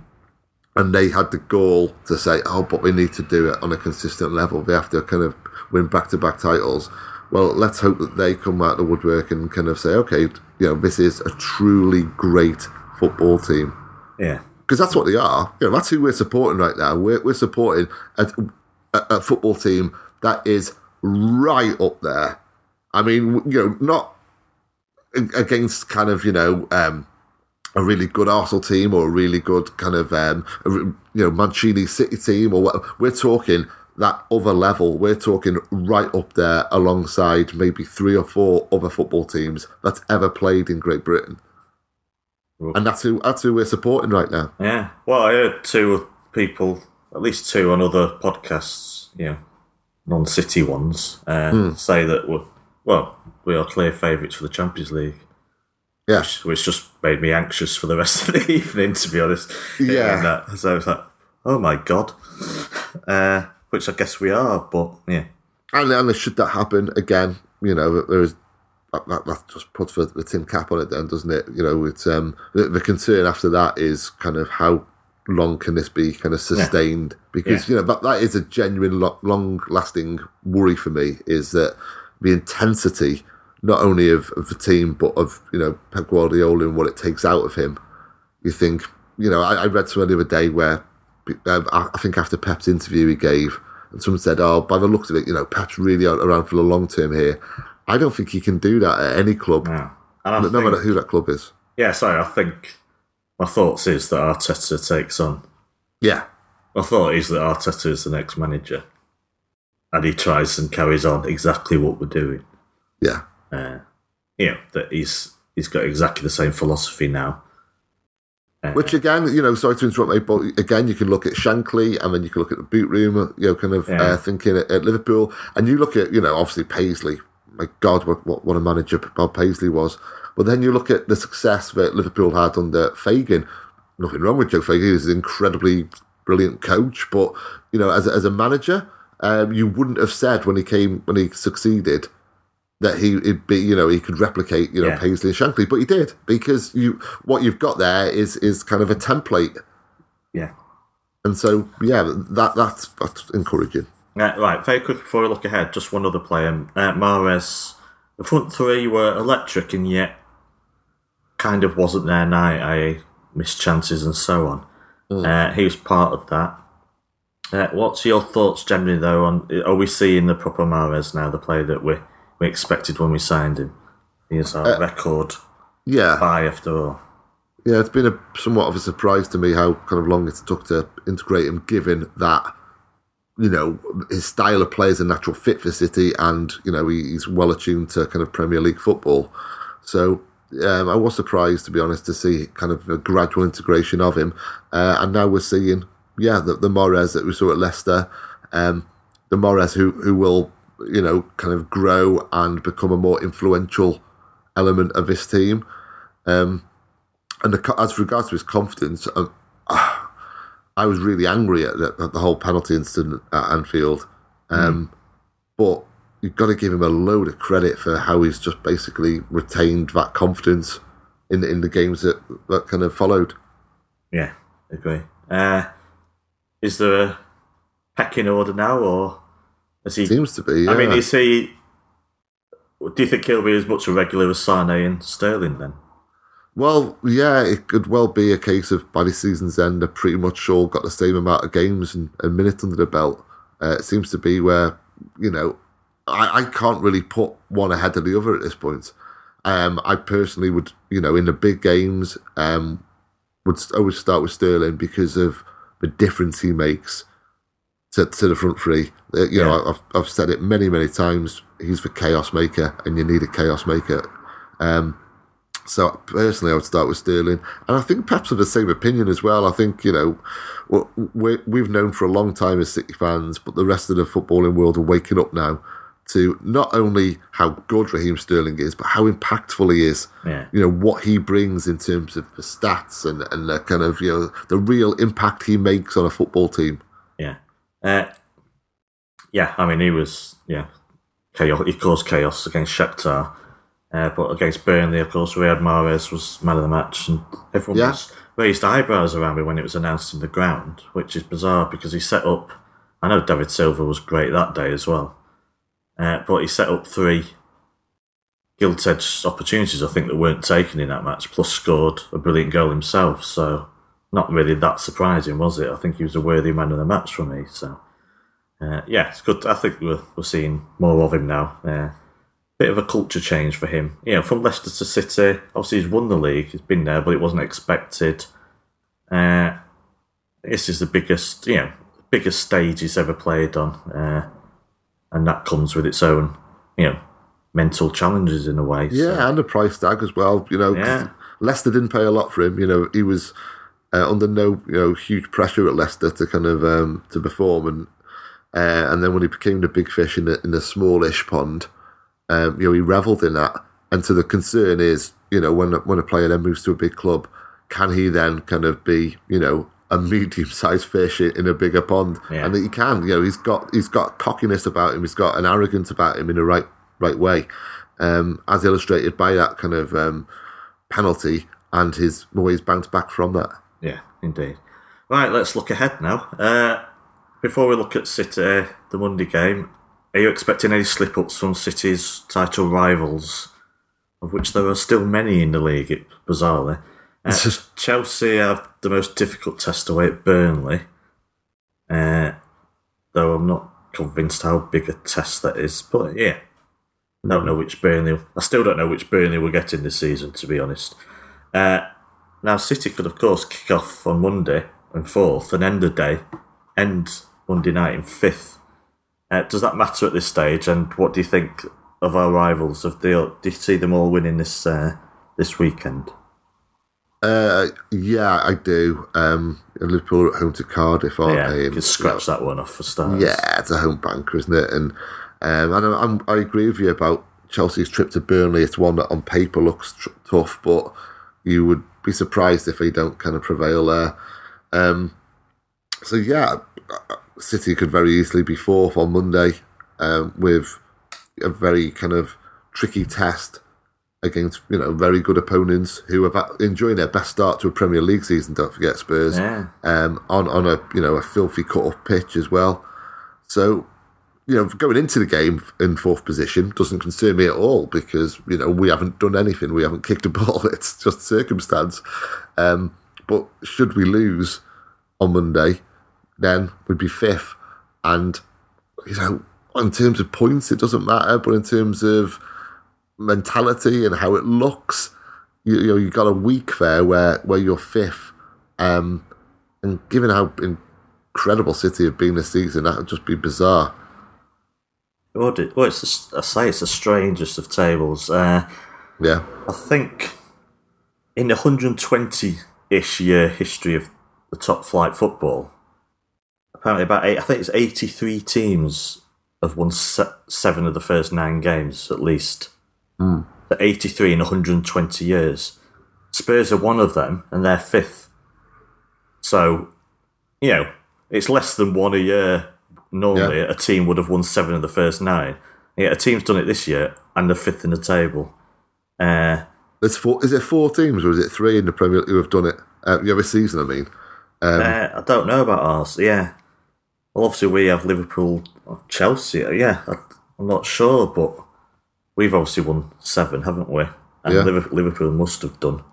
and they had the goal to say, "Oh, but we need to do it on a consistent level. We have to kind of win back-to-back titles." Well, let's hope that they come out of the woodwork and kind of say, "Okay, you know, this is a truly great football team." Yeah, because that's what they are. You know, that's who we're supporting right now. We're, we're supporting a, a, a football team that is right up there. I mean, you know, not against kind of you know um, a really good Arsenal team or a really good kind of um, you know Mancini City team or what. We're talking that other level. We're talking right up there alongside maybe three or four other football teams that's ever played in Great Britain. And that's who that's who we're supporting right now. yeah. Well, I heard two people, at least two on other podcasts, you know, non-city ones, uh, say that we're well, we are clear favourites for the Champions League. Yeah. which just made me anxious for the rest of the evening, to be honest. Yeah. that. So I was like, oh my god, uh, which I guess we are, but yeah, And, and should that happen again, you know, there is that, that, that just puts the, the tin cap on it, then, doesn't it? You know, it's um the, the concern after that is kind of how long can this be kind of sustained? Because you know that that is a genuine, lo- long-lasting worry for me. Is that the intensity not only of, of the team but of you know Pep Guardiola and what it takes out of him. You think, you know, I, I read something the other day where um, I, I think after Pep's interview he gave, and someone said, "Oh, by the looks of it, you know, Pep's really around for the long term here." I don't think he can do that at any club, yeah. And no think- matter who that club is. yeah. Sorry, I think my thoughts is that Arteta takes on. Yeah, My thought is that Arteta is the next manager. and he tries and carries on exactly what we're doing. Yeah. Uh, you know that he's he's got exactly the same philosophy now. Uh, Which again, you know, sorry to interrupt, mate, but again, you can look at Shankly, and then you can look at the boot room, you know, kind of yeah. uh, thinking at, at, Liverpool, and you look at, you know, obviously Paisley. My God, what what, what a manager Bob Paisley was. But then you look at the success that Liverpool had under Fagan. Nothing wrong with Joe Fagan; he's an incredibly brilliant coach. But you know, as a, as a manager, um, you wouldn't have said when he came when he succeeded that he would be you know he could replicate you know yeah. Paisley and Shankly, but he did because you what you've got there is is kind of a template. Yeah. And so yeah, that that's that's encouraging. Uh, right, very quick before we look ahead, just one other player, uh, Mahrez. The front three were electric, and yet kind of wasn't there now. I missed chances and so on. Mm. Uh, he was part of that. Uh, what's your thoughts generally, though? On are we seeing the proper Mahrez now, the player that we we expected when we signed him? He is our uh, record yeah. buy after all. Yeah, it's been a somewhat of a surprise to me how kind of long it took to integrate him, given that you know his style of play is a natural fit for City, and you know he's well attuned to kind of Premier League football. So um, I was surprised, to be honest, to see kind of a gradual integration of him. Uh, and now we're seeing, yeah, the, the that we saw at Leicester, um, the Mahrez who, who will, you know, kind of grow and become a more influential element of this team. Um, and the, as regards to his confidence, um, I was really angry at the, at the, whole penalty incident at Anfield. Um, mm. But you've got to give him a load of credit for how he's just basically retained that confidence in in the games that, that kind of followed. Yeah, agree. Uh, is there a pecking order now, or is he? Seems to be. Yeah. I mean, is he? Do you think he'll be as much a regular as Sane and Sterling then? Well, yeah, it could well be a case of by the season's end, they're pretty much all got the same amount of games and, and minutes under the belt. Uh, it seems to be where you know I, I can't really put one ahead of the other at this point. Um, I personally would, you know, in the big games, um, would always start with Sterling because of the difference he makes to, to the front three. Uh, you yeah. know, I've, I've said it many, many times. He's the chaos maker, and you need a chaos maker. Um, so personally, I would start with Sterling, and I think perhaps of the same opinion as well. I think you know we we've known for a long time as City fans, but the rest of the footballing world are waking up now to not only how good Raheem Sterling is, but how impactful he is. Yeah. You know what he brings in terms of the stats and and the kind of you know the real impact he makes on a football team. Yeah, uh, yeah. I mean, he was yeah chaos. He caused chaos against Shakhtar, uh, but against Burnley, of course, Riyad Mahrez was man of the match, and everyone yeah. was raised eyebrows around me when it was announced in the ground, which is bizarre because he set up. I know David Silva was great that day as well. Uh, but he set up three gilt edged opportunities, I think, that weren't taken in that match, plus scored a brilliant goal himself. So, not really that surprising, was it? I think he was a worthy man of the match for me. So, uh, yeah, it's good. I think we're, we're seeing more of him now. Uh, bit of a culture change for him. You know, from Leicester to City, obviously he's won the league, he's been there, but it wasn't expected. Uh, this is the biggest, you know, biggest stage he's ever played on. Uh, and that comes with its own, you know, mental challenges in a way. Yeah, so. and a price tag as well. You know, yeah. Leicester didn't pay a lot for him. You know, he was uh, under no you know huge pressure at Leicester to kind of um, to perform, and uh, and then when he became the big fish in a, in the smallish pond, um, you know, he revelled in that. And so the concern is, you know, when when a player then moves to a big club, can he then kind of be, you know, a medium-sized fish in a bigger pond, yeah. and he can. You know, he's got he's got cockiness about him. He's got an arrogance about him in the right right way, um, as illustrated by that kind of um, penalty and his ways bounced back from that. Indeed. Right, let's look ahead now. Uh, before we look at City, the Monday game, are you expecting any slip-ups from City's title rivals, of which there are still many in the league, bizarrely? Uh, Chelsea have the most difficult test away at Burnley, uh, though I'm not convinced how big a test that is. But yeah, I don't know which Burnley. I still don't know which Burnley we're getting this season, to be honest. Uh, now, City could, of course, kick off on Monday and fourth and end the day, end Monday night in fifth. Uh, does that matter at this stage? And what do you think of our rivals? Of the, do you see them all winning this uh, this weekend? Uh, yeah, I do. Um, Liverpool at home to Cardiff, aren't yeah, they? you can scratch that one off for starters. Yeah, it's a home banker, isn't it? And um, and I'm, I agree with you about Chelsea's trip to Burnley. It's one that on paper looks tr- tough, but you would be surprised if they don't kind of prevail there. Um, so yeah, City could very easily be fourth on Monday um, with a very kind of tricky test against you know very good opponents who have enjoying their best start to a Premier League season. Don't forget Spurs Yeah. um, on on a you know a filthy cut off pitch as well. So you know going into the game in fourth position doesn't concern me at all because you know we haven't done anything. We haven't kicked a ball. It's just circumstance. Um, but should we lose on Monday, then we'd be fifth. And you know, in terms of points, it doesn't matter. But in terms of mentality and how it looks, you, you know, you've got a week there where where you're fifth. Um, and given how incredible City have been this season, that would just be bizarre. Well, it- well, it's the- I say it's the strangest of tables. Uh, Yeah, I think in the 120-ish year history of the top flight football, apparently about eight, I think it's 83 teams have won se- seven of the first nine games at least. So 83 in 120 years. Spurs are one of them, and they're fifth. So, you know, it's less than one a year. Normally, Yeah. a team would have won seven of the first nine. Yeah, a team's done it this year, and they're fifth in the table. Uh, there's four. Is it four teams or is it three in the Premier League who have done it? Uh, the other season, I mean. Um, Uh, I don't know about ours. Yeah. Well, obviously we have Liverpool, Chelsea. Yeah, I, I'm not sure, but we've obviously won seven, haven't we? And Yeah. Liverpool, Liverpool must have done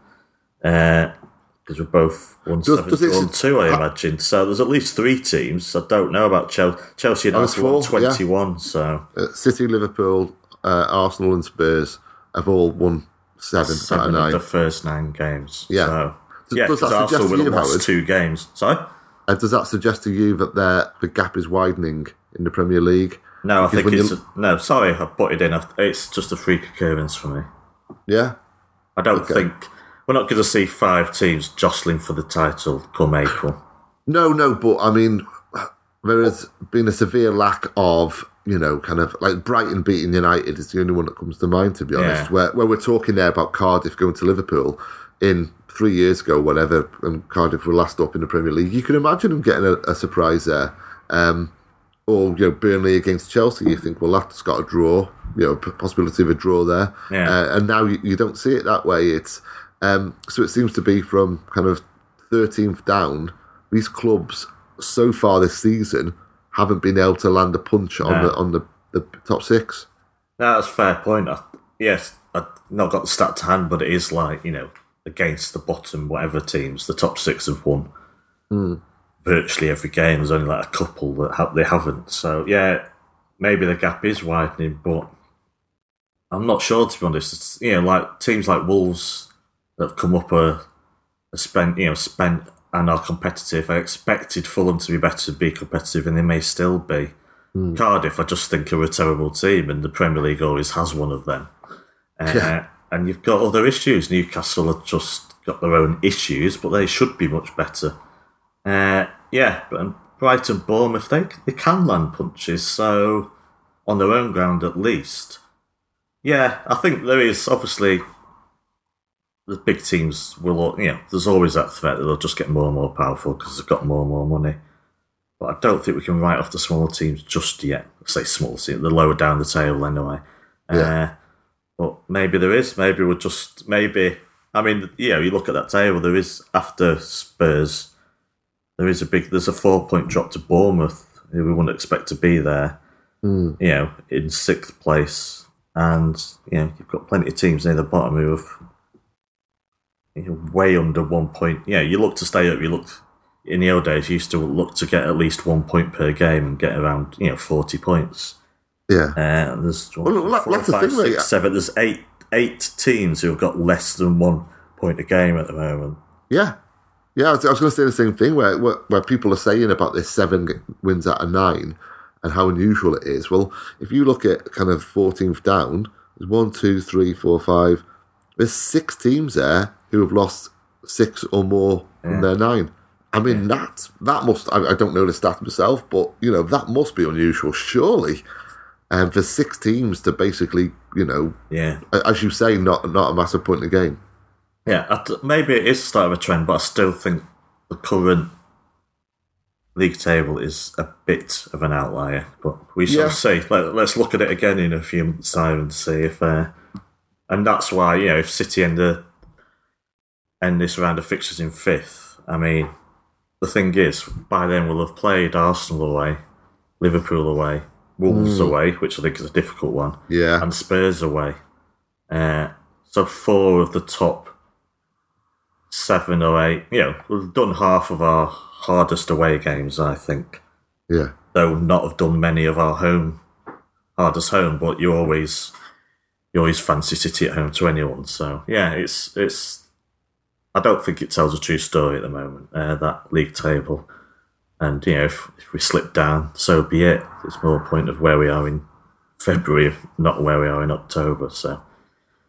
because we're both won Does- seven, does it- two, I ha- imagine. So there's at least three teams. I don't know about Chelsea. Chelsea and Oh, Arsenal won yeah. 21. So Uh, City, Liverpool, uh, Arsenal, and Spurs have all won seven, seven of of nine. the first nine games. Yeah. So, Does- yeah, does that Arsenal to have you, lost Howard? two games. Sorry. Uh, does that suggest to you that their- the gap is widening in the Premier League? No, I think it's you- a, no. Sorry, I put it in. It's just a freak occurrence for me. Yeah, I don't Okay. think we're not going to see five teams jostling for the title come April. no, no, but I mean, there has been a severe lack of you know, kind of like Brighton beating United is the only one that comes to mind, to be honest. Yeah. Where where we're talking there about Cardiff going to Liverpool in three years ago, whatever, and Cardiff were last up in the Premier League. You can imagine them getting a, a surprise there. Um, or you know Burnley against Chelsea, you think, well, that's got a draw, you know, possibility of a draw there, Yeah. uh, and now you, you don't see it that way. It's um, so it seems to be from kind of thirteenth down. These clubs so far this season haven't been able to land a punch on No. the on the, the top six. No, that's a fair point. I, yes, I've not got the stat to hand, but it is like you know against the bottom whatever teams, the top six have won virtually every game. There's only like a couple that ha- they haven't. So yeah, maybe the gap is widening, but I'm not sure to be honest. It's, you know, like teams like Wolves that have come up a, a spent you know spent and are competitive. I expected Fulham to be better, to be competitive, and they may still be. Cardiff, I just think are a terrible team, and the Premier League always has one of them. Uh, Yeah. And you've got other issues. Newcastle have just got their own issues, but they should be much better. Uh, yeah, but and Brighton, Bournemouth, they they can land punches. So on their own ground, at least. Yeah, I think there is obviously the big teams will. You know, there's always that threat that they'll just get more and more powerful because they've got more and more money. But I don't think we can write off the smaller teams just yet. I say small teams, the lower down the table anyway. Yeah. Uh, but maybe there is. Maybe we're just maybe. I mean, you know, you look at that table. There is after Spurs, there is a big. There's a four point drop to Bournemouth, who we wouldn't expect to be there. You know, in sixth place, and you know you've got plenty of teams near the bottom who have way under one point. Yeah, you look to stay up. You look in the old days. You used to look to get at least one point per game and get around you know forty points. Yeah, Uh, there's Well, four, that's the thing, six, seven. There's eight eight teams who have got less than one point a game at the moment. yeah, yeah. I was, I was going to say the same thing where, where where people are saying about this seven wins out of nine. and how unusual it is. Well, if you look at kind of 14th down, there's one, two, three, four, five. There's six teams there who have lost six or more from their nine. I mean, that that must. I, I don't know the stat myself, but you know that must be unusual, surely. And for six teams to basically, you know, Yeah. as you say, not not a massive point in the game. Yeah, maybe it is the start of a trend, but I still think the current league table is a bit of an outlier. But we shall Yeah. see. Let, let's look at it again in a few months' time and see if. Uh, and that's why you know if City end the end this round of fixtures in fifth. I mean, the thing is, by then we'll have played Arsenal away, Liverpool away, Wolves away, which I think is a difficult one Yeah, and Spurs away. Uh, so four of the top seven or eight. You know, we've done half of our hardest away games, I think. yeah, Though not have done many of our home hardest home, but you always you always fancy City at home to anyone. So yeah, it's it's. I don't think it tells a true story at the moment. Uh, that league table, and you know, if, if we slip down, so be it. It's more a point of where we are in February, not where we are in October. So.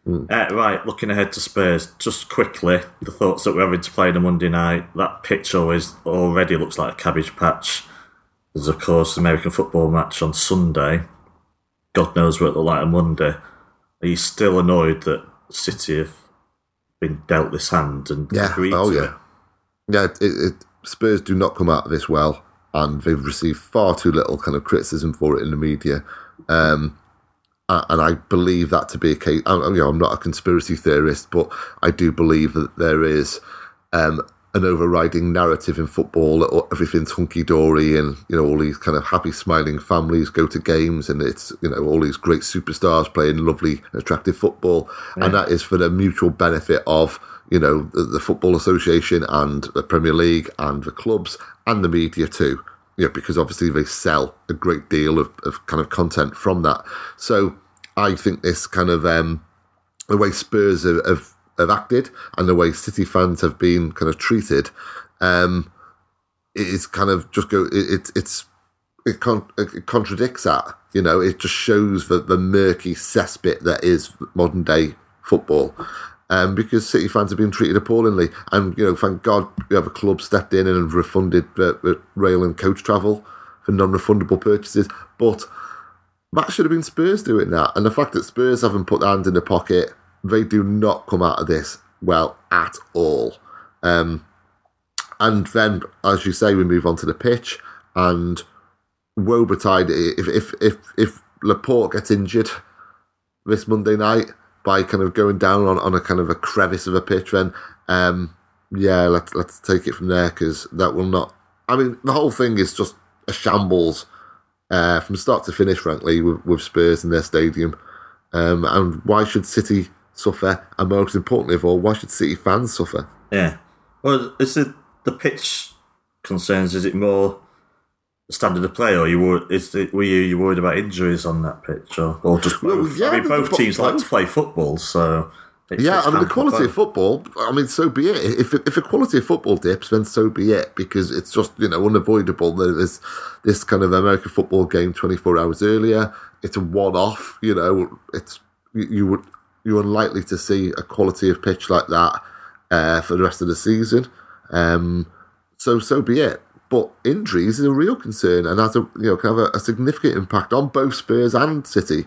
Uh, right, looking ahead to Spurs, just quickly, the thoughts that we're having to play on a Monday night. That pitch always already looks like a cabbage patch. There's, of course, the American football match on Sunday. God knows what it'll look like on Monday. Are you still annoyed that City have been dealt this hand and yeah. agreed Oh to yeah, it? yeah. It, it, Spurs do not come out of this well, and they've received far too little kind of criticism for it in the media. Um, and I believe that to be a case. I'm, you know, I'm not a conspiracy theorist, but I do believe that there is um, an overriding narrative in football that everything's hunky dory, and you know all these kind of happy, smiling families go to games, and it's you know all these great superstars playing lovely, attractive football, and that is for the mutual benefit of you know the, the football association and the Premier League and the clubs and the media too. You know, because obviously they sell a great deal of, of kind of content from that. So I think this kind of um, the way Spurs have, have, have acted and the way City fans have been kind of treated, um, it is kind of just go. It, it it's it, con- it contradicts that. You know, it just shows the the murky cesspit that is modern day football. Um, because City fans have been treated appallingly, and you know, thank God we have a club stepped in and refunded uh, uh, rail and coach travel for non-refundable purchases. But that should have been Spurs doing that. And the fact that Spurs haven't put their hand in the pocket, they do not come out of this well at all. Um, and then, as you say, we move on to the pitch, and woe betide if if if if Laporte gets injured this Monday night by kind of going down on, on a kind of a crevice of a pitch, then um, yeah, let's let's take it from there because that will not. I mean, the whole thing is just a shambles uh, from start to finish, frankly, with, with Spurs in their stadium. Um, and why should City suffer? And most importantly of all, why should City fans suffer? Yeah. Well, is it the pitch concerns? Is it more standard of play, or you were is it, were you you worried about injuries on that pitch, or, or just Well, both? yeah, I mean, both bo- teams like to play football, so it- Yeah, it's I mean, the quality of football, I mean, so be it. If, if the quality of football dips, then so be it, because it's just, you know, unavoidable that there's this kind of American football game 24 hours earlier. It's a one off, you know, it's, you, you would, you're unlikely to see a quality of pitch like that uh, for the rest of the season. Um, so, so be it. But injuries is a real concern and has a, you know, kind of a, a significant impact on both Spurs and City.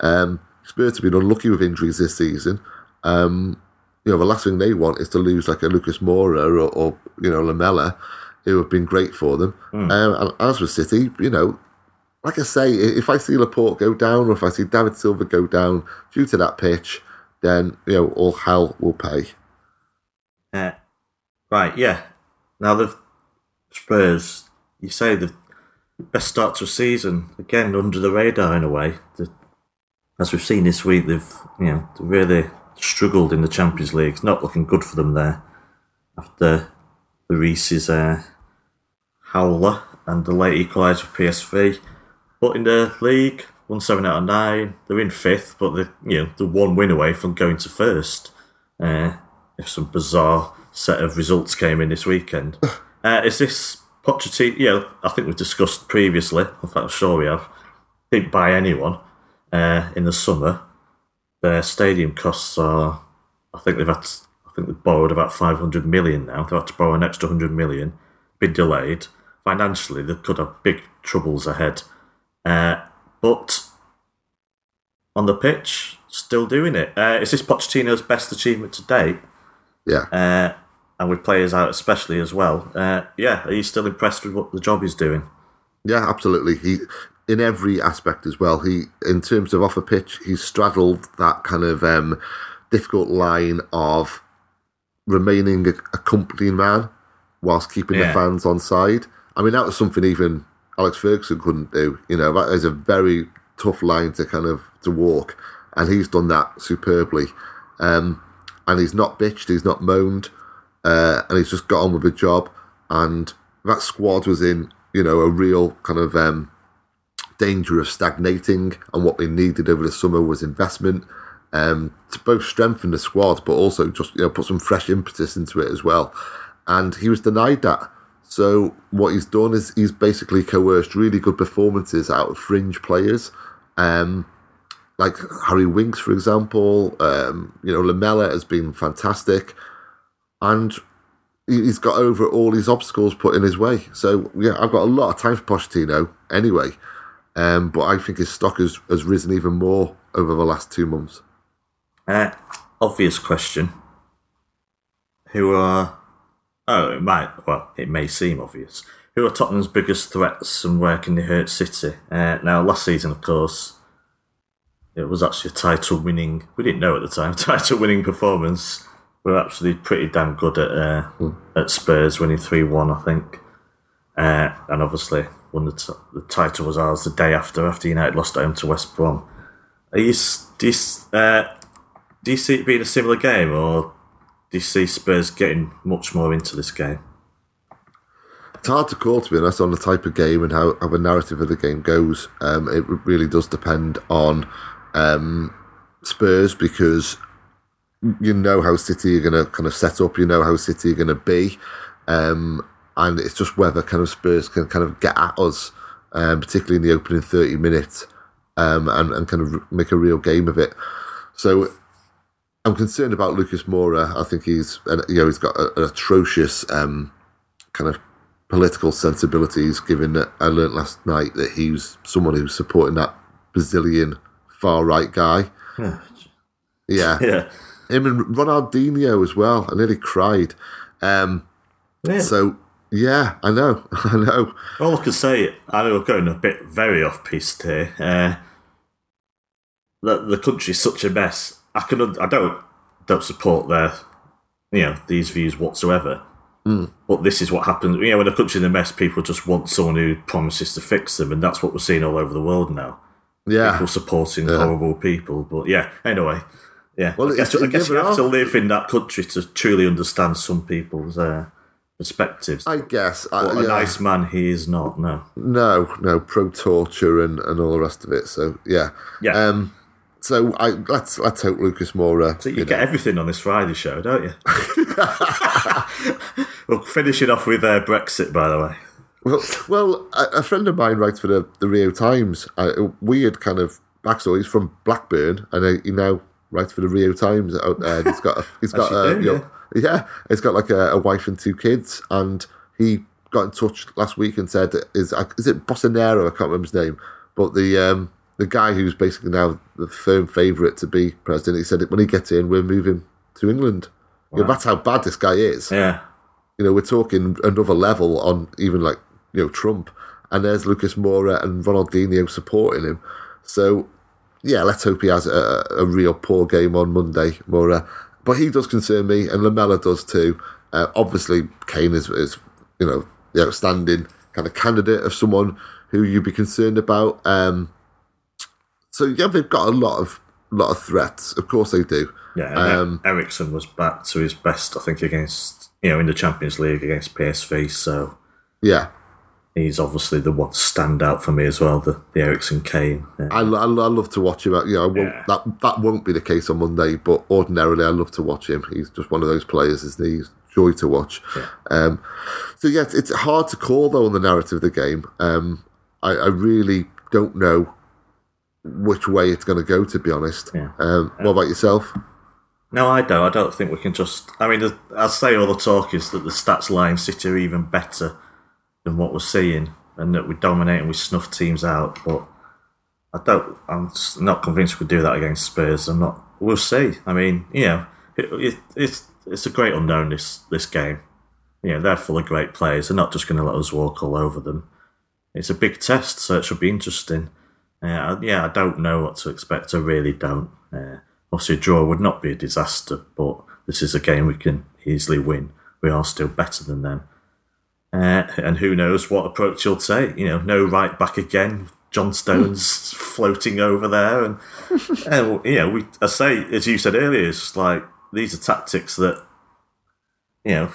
Um, Spurs have been unlucky with injuries this season. Um, you know, the last thing they want is to lose like a Lucas Moura or, or you know, Lamela, who have been great for them. Um, and as for City, you know, like I say, if I see Laporte go down or if I see David Silva go down due to that pitch, then, you know, all hell will pay. Uh, right, yeah. Now the Spurs, you say the best start to a season again under the radar in a way. The, as we've seen this week, they've you know really struggled in the Champions League. It's not looking good for them there after the Reese's uh, howler and the late equaliser for PSV. But in the league, won seven out of nine. They're in fifth, but they you know they're one win away from going to first. Uh, if some bizarre set of results came in this weekend, uh, is this Pochettino, yeah, I think we've discussed previously. In fact, I'm sure we have. Didn't buy anyone uh, in the summer. Their stadium costs are, I think they've had, to- I think they've borrowed about 500 million now. They've had to borrow an extra 100 million. Been delayed financially. They could have big troubles ahead. Uh, but on the pitch, still doing it. Uh, is this Pochettino's best achievement to date? Yeah. uh, and with players out especially as well. Uh, yeah, are you still impressed with what the job he's doing? Yeah, absolutely. He in every aspect as well. He in terms of off a pitch, he's straddled that kind of um, difficult line of remaining a, a company man whilst keeping Yeah. the fans on side. I mean, that was something even Alex Ferguson couldn't do. You know, that is a very tough line to kind of to walk, and he's done that superbly. Um, and he's not bitched, he's not moaned, uh, and he's just got on with the job. And that squad was in, you know, a real kind of um, danger of stagnating. And what they needed over the summer was investment um, to both strengthen the squad, but also just you know put some fresh impetus into it as well. And he was denied that. So what he's done is he's basically coerced really good performances out of fringe players. Um, like Harry Winks, for example. Um, you know, Lamela has been fantastic, and he- he's got over all these obstacles put in his way. So yeah, I've got a lot of time for Pochettino anyway, um, but I think his stock has, has risen even more over the last two months. Uh, obvious question. Who are. Oh, it might. Well, it may seem obvious. Who are Tottenham's biggest threats and where can they hurt City? Uh, now, last season, of course, it was actually a title winning. We didn't know at the time. Title winning performance. We were actually pretty damn good at uh, at Spurs, winning three one, I think. Uh, and obviously, when the, t- the title was ours the day after after United lost home to West Brom. Are you, do you, uh, do you see it being a similar game, or do you see Spurs getting much more into this game? It's hard to call, to be honest, on the type of game and how, how the narrative of the game goes. Um, it really does depend on um, Spurs because you know how City are going to kind of set up, you know how City are going to be, um, and it's just whether kind of Spurs can kind of get at us, um, particularly in the opening 30 minutes, um, and, and kind of make a real game of it. So I'm concerned about Lucas Moura. I think he's, you know, he's got a, an atrocious um, kind of political sensibilities, given that I learnt last night that he was someone who's supporting that Brazilian far right guy. yeah. Yeah. Him and Ronaldinho as well. I nearly cried. Um, yeah. so, yeah, I know. I know. All I can say, I know we're going a bit very off piste here. Uh, the the country's such a mess. I can I don't don't support their you know these views whatsoever. But this is what happens. You know, when a country's in a mess, people just want someone who promises to fix them, and that's what we're seeing all over the world now. Yeah. People supporting horrible people. But yeah, anyway, yeah. Well, I guess, it's- I guess yeah, you have to live in that country to truly understand some people's uh, perspectives. I guess. I, but a yeah. nice man, he is not. No. No, no, pro torture and, and all the rest of it. So, yeah. Yeah. Um, so I let's let's hope Lucas Moura. So you, you get know, everything on this Friday show, don't you? we'll finish it off with uh, Brexit, by the way. Well, well, a, a friend of mine writes for the, the Rio Times. Uh, A weird kind of backstory. He's from Blackburn, and uh, he now writes for the Rio Times out there. And he's got a, he's got a, do, you know, yeah, he's got like a, a wife and two kids, and he got in touch last week and said, "Is is it Bolsonaro? I can't remember his name, but the um, the guy who's basically now the firm favourite to be president. He said when he gets in, we're moving to England. You know, that's how bad this guy is Yeah. you know, we're talking another level on even like, you know, Trump. And there's Lucas Moura and Ronaldinho supporting him. So, yeah, let's hope he has a, a real poor game on Monday, Moura. But he does concern me, and Lamela does too. Uh, obviously, Kane is, is, you know, the outstanding kind of candidate of someone who you'd be concerned about. Um, so, yeah, they've got a lot of lot of threats. Of course they do. Yeah. Um, Eriksen was back to his best, I think, against, you know, in the Champions League against PSV. So Yeah. he's obviously the one to stand out for me as well, the, the Eriksen Kane. Yeah. I, I, I love to watch him. You know, I won't, Yeah. that that won't be the case on Monday, but ordinarily I love to watch him. He's just one of those players, isn't he? He's joy to watch. Um, so yeah, it's, it's hard to call though on the narrative of the game. Um, I, I really don't know which way it's going to go. To be honest, Yeah. um, what about yourself? No, I don't. I don't think we can just. I mean, I'd say all the talk is that the stats line City are even better than what we're seeing, and that we dominate and we snuff teams out. But I don't. I'm not convinced we do that against Spurs. I'm not. We'll see. I mean, you know, it, it, it's it's a great unknown this this game. You know, they're full of great players. They're not just going to let us walk all over them. It's a big test, so it should be interesting. Uh, yeah, I don't know what to expect. I really don't. Uh, obviously, a draw would not be a disaster, but this is a game we can easily win. We are still better than them. Uh, and who knows what approach you'll take? You know, no right back again. John Stones floating over there, and, and you know, we. I say, as you said earlier, it's like these are tactics that you know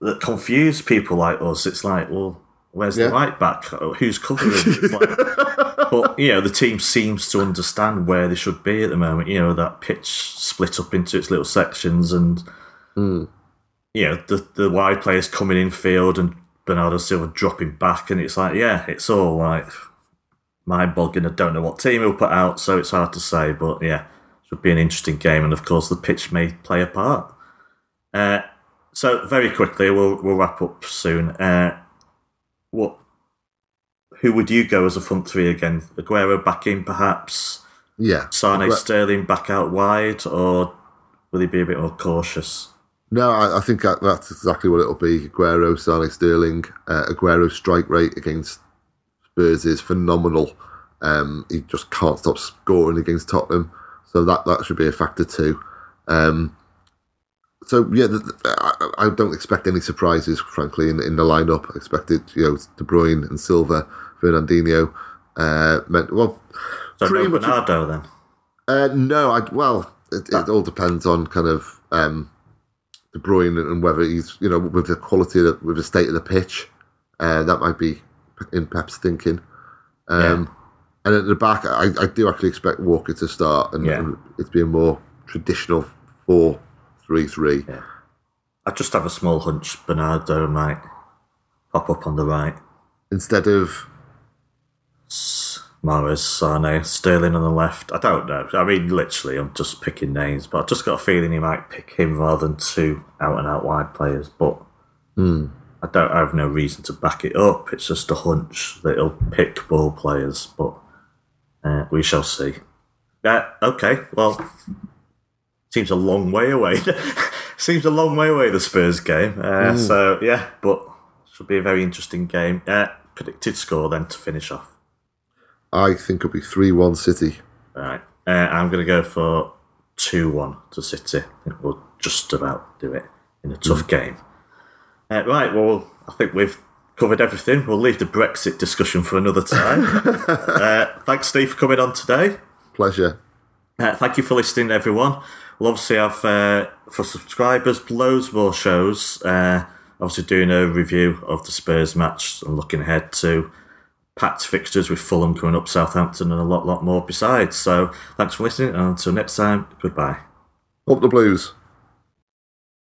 that confuse people like us. It's like, well, where's Yeah. the right back? Who's covering? It's like, but you know, the team seems to understand where they should be at the moment. You know, that pitch split up into its little sections, and you know, the the wide players coming in field and Bernardo Silva dropping back, and it's like, yeah, it's all like mind boggling. I don't know what team he'll put out, so it's hard to say. But yeah, it should be an interesting game, and of course, the pitch may play a part. Uh, so very quickly, we'll we'll wrap up soon. Uh, what? Who would you go as a front three again? Aguero back in, perhaps. Yeah, Sane, Aguero- Sterling back out wide, or will he be a bit more cautious? No, I, I think that, that's exactly what it'll be. Aguero, Sane, Sterling. Uh, Aguero's strike rate against Spurs is phenomenal. Um, he just can't stop scoring against Tottenham, so that that should be a factor too. Um, so yeah, the, the- I, I don't expect any surprises, frankly, in, in the lineup. I expected you know De Bruyne and Silva, Fernandinho. Uh, meant well, So pretty no much- Bernardo then. uh, no, I well, it, it all depends on kind of um, De Bruyne and whether he's you know with the quality of the, with the state of the pitch. Uh, that might be in Pep's thinking. Um, And at the back, I, I do actually expect Walker to start, and, Yeah. and it's be a more traditional four three three. I just have a small hunch Bernardo might pop up on the right. instead of Mahrez, Sane, Sterling on the left. I don't know. I mean, literally, I'm just picking names, but I've just got a feeling he might pick him rather than two out and out wide players. But I don't I have no reason to back it up. It's just a hunch that he'll pick ball players, but uh, we shall see. Yeah, okay. Well, seems a long way away. seems a long way away the Spurs game. Uh, So yeah, but should be a very interesting game. Uh, predicted score then to finish off. I think it'll be three one City. Right. Uh, I'm going to go for 2 1 to City. I think we'll just about do it in a tough game. Uh, right, well, I think we've covered everything. We'll leave the Brexit discussion for another time. uh, thanks, Steve, for coming on today. Pleasure. Uh, thank you for listening, everyone. We'll obviously have, uh, for subscribers, loads more shows. Uh, obviously, doing a review of the Spurs match and looking ahead to packed fixtures with Fulham coming up, Southampton, and a lot, lot more besides. So, thanks for listening, and until next time, goodbye. Up the Blues.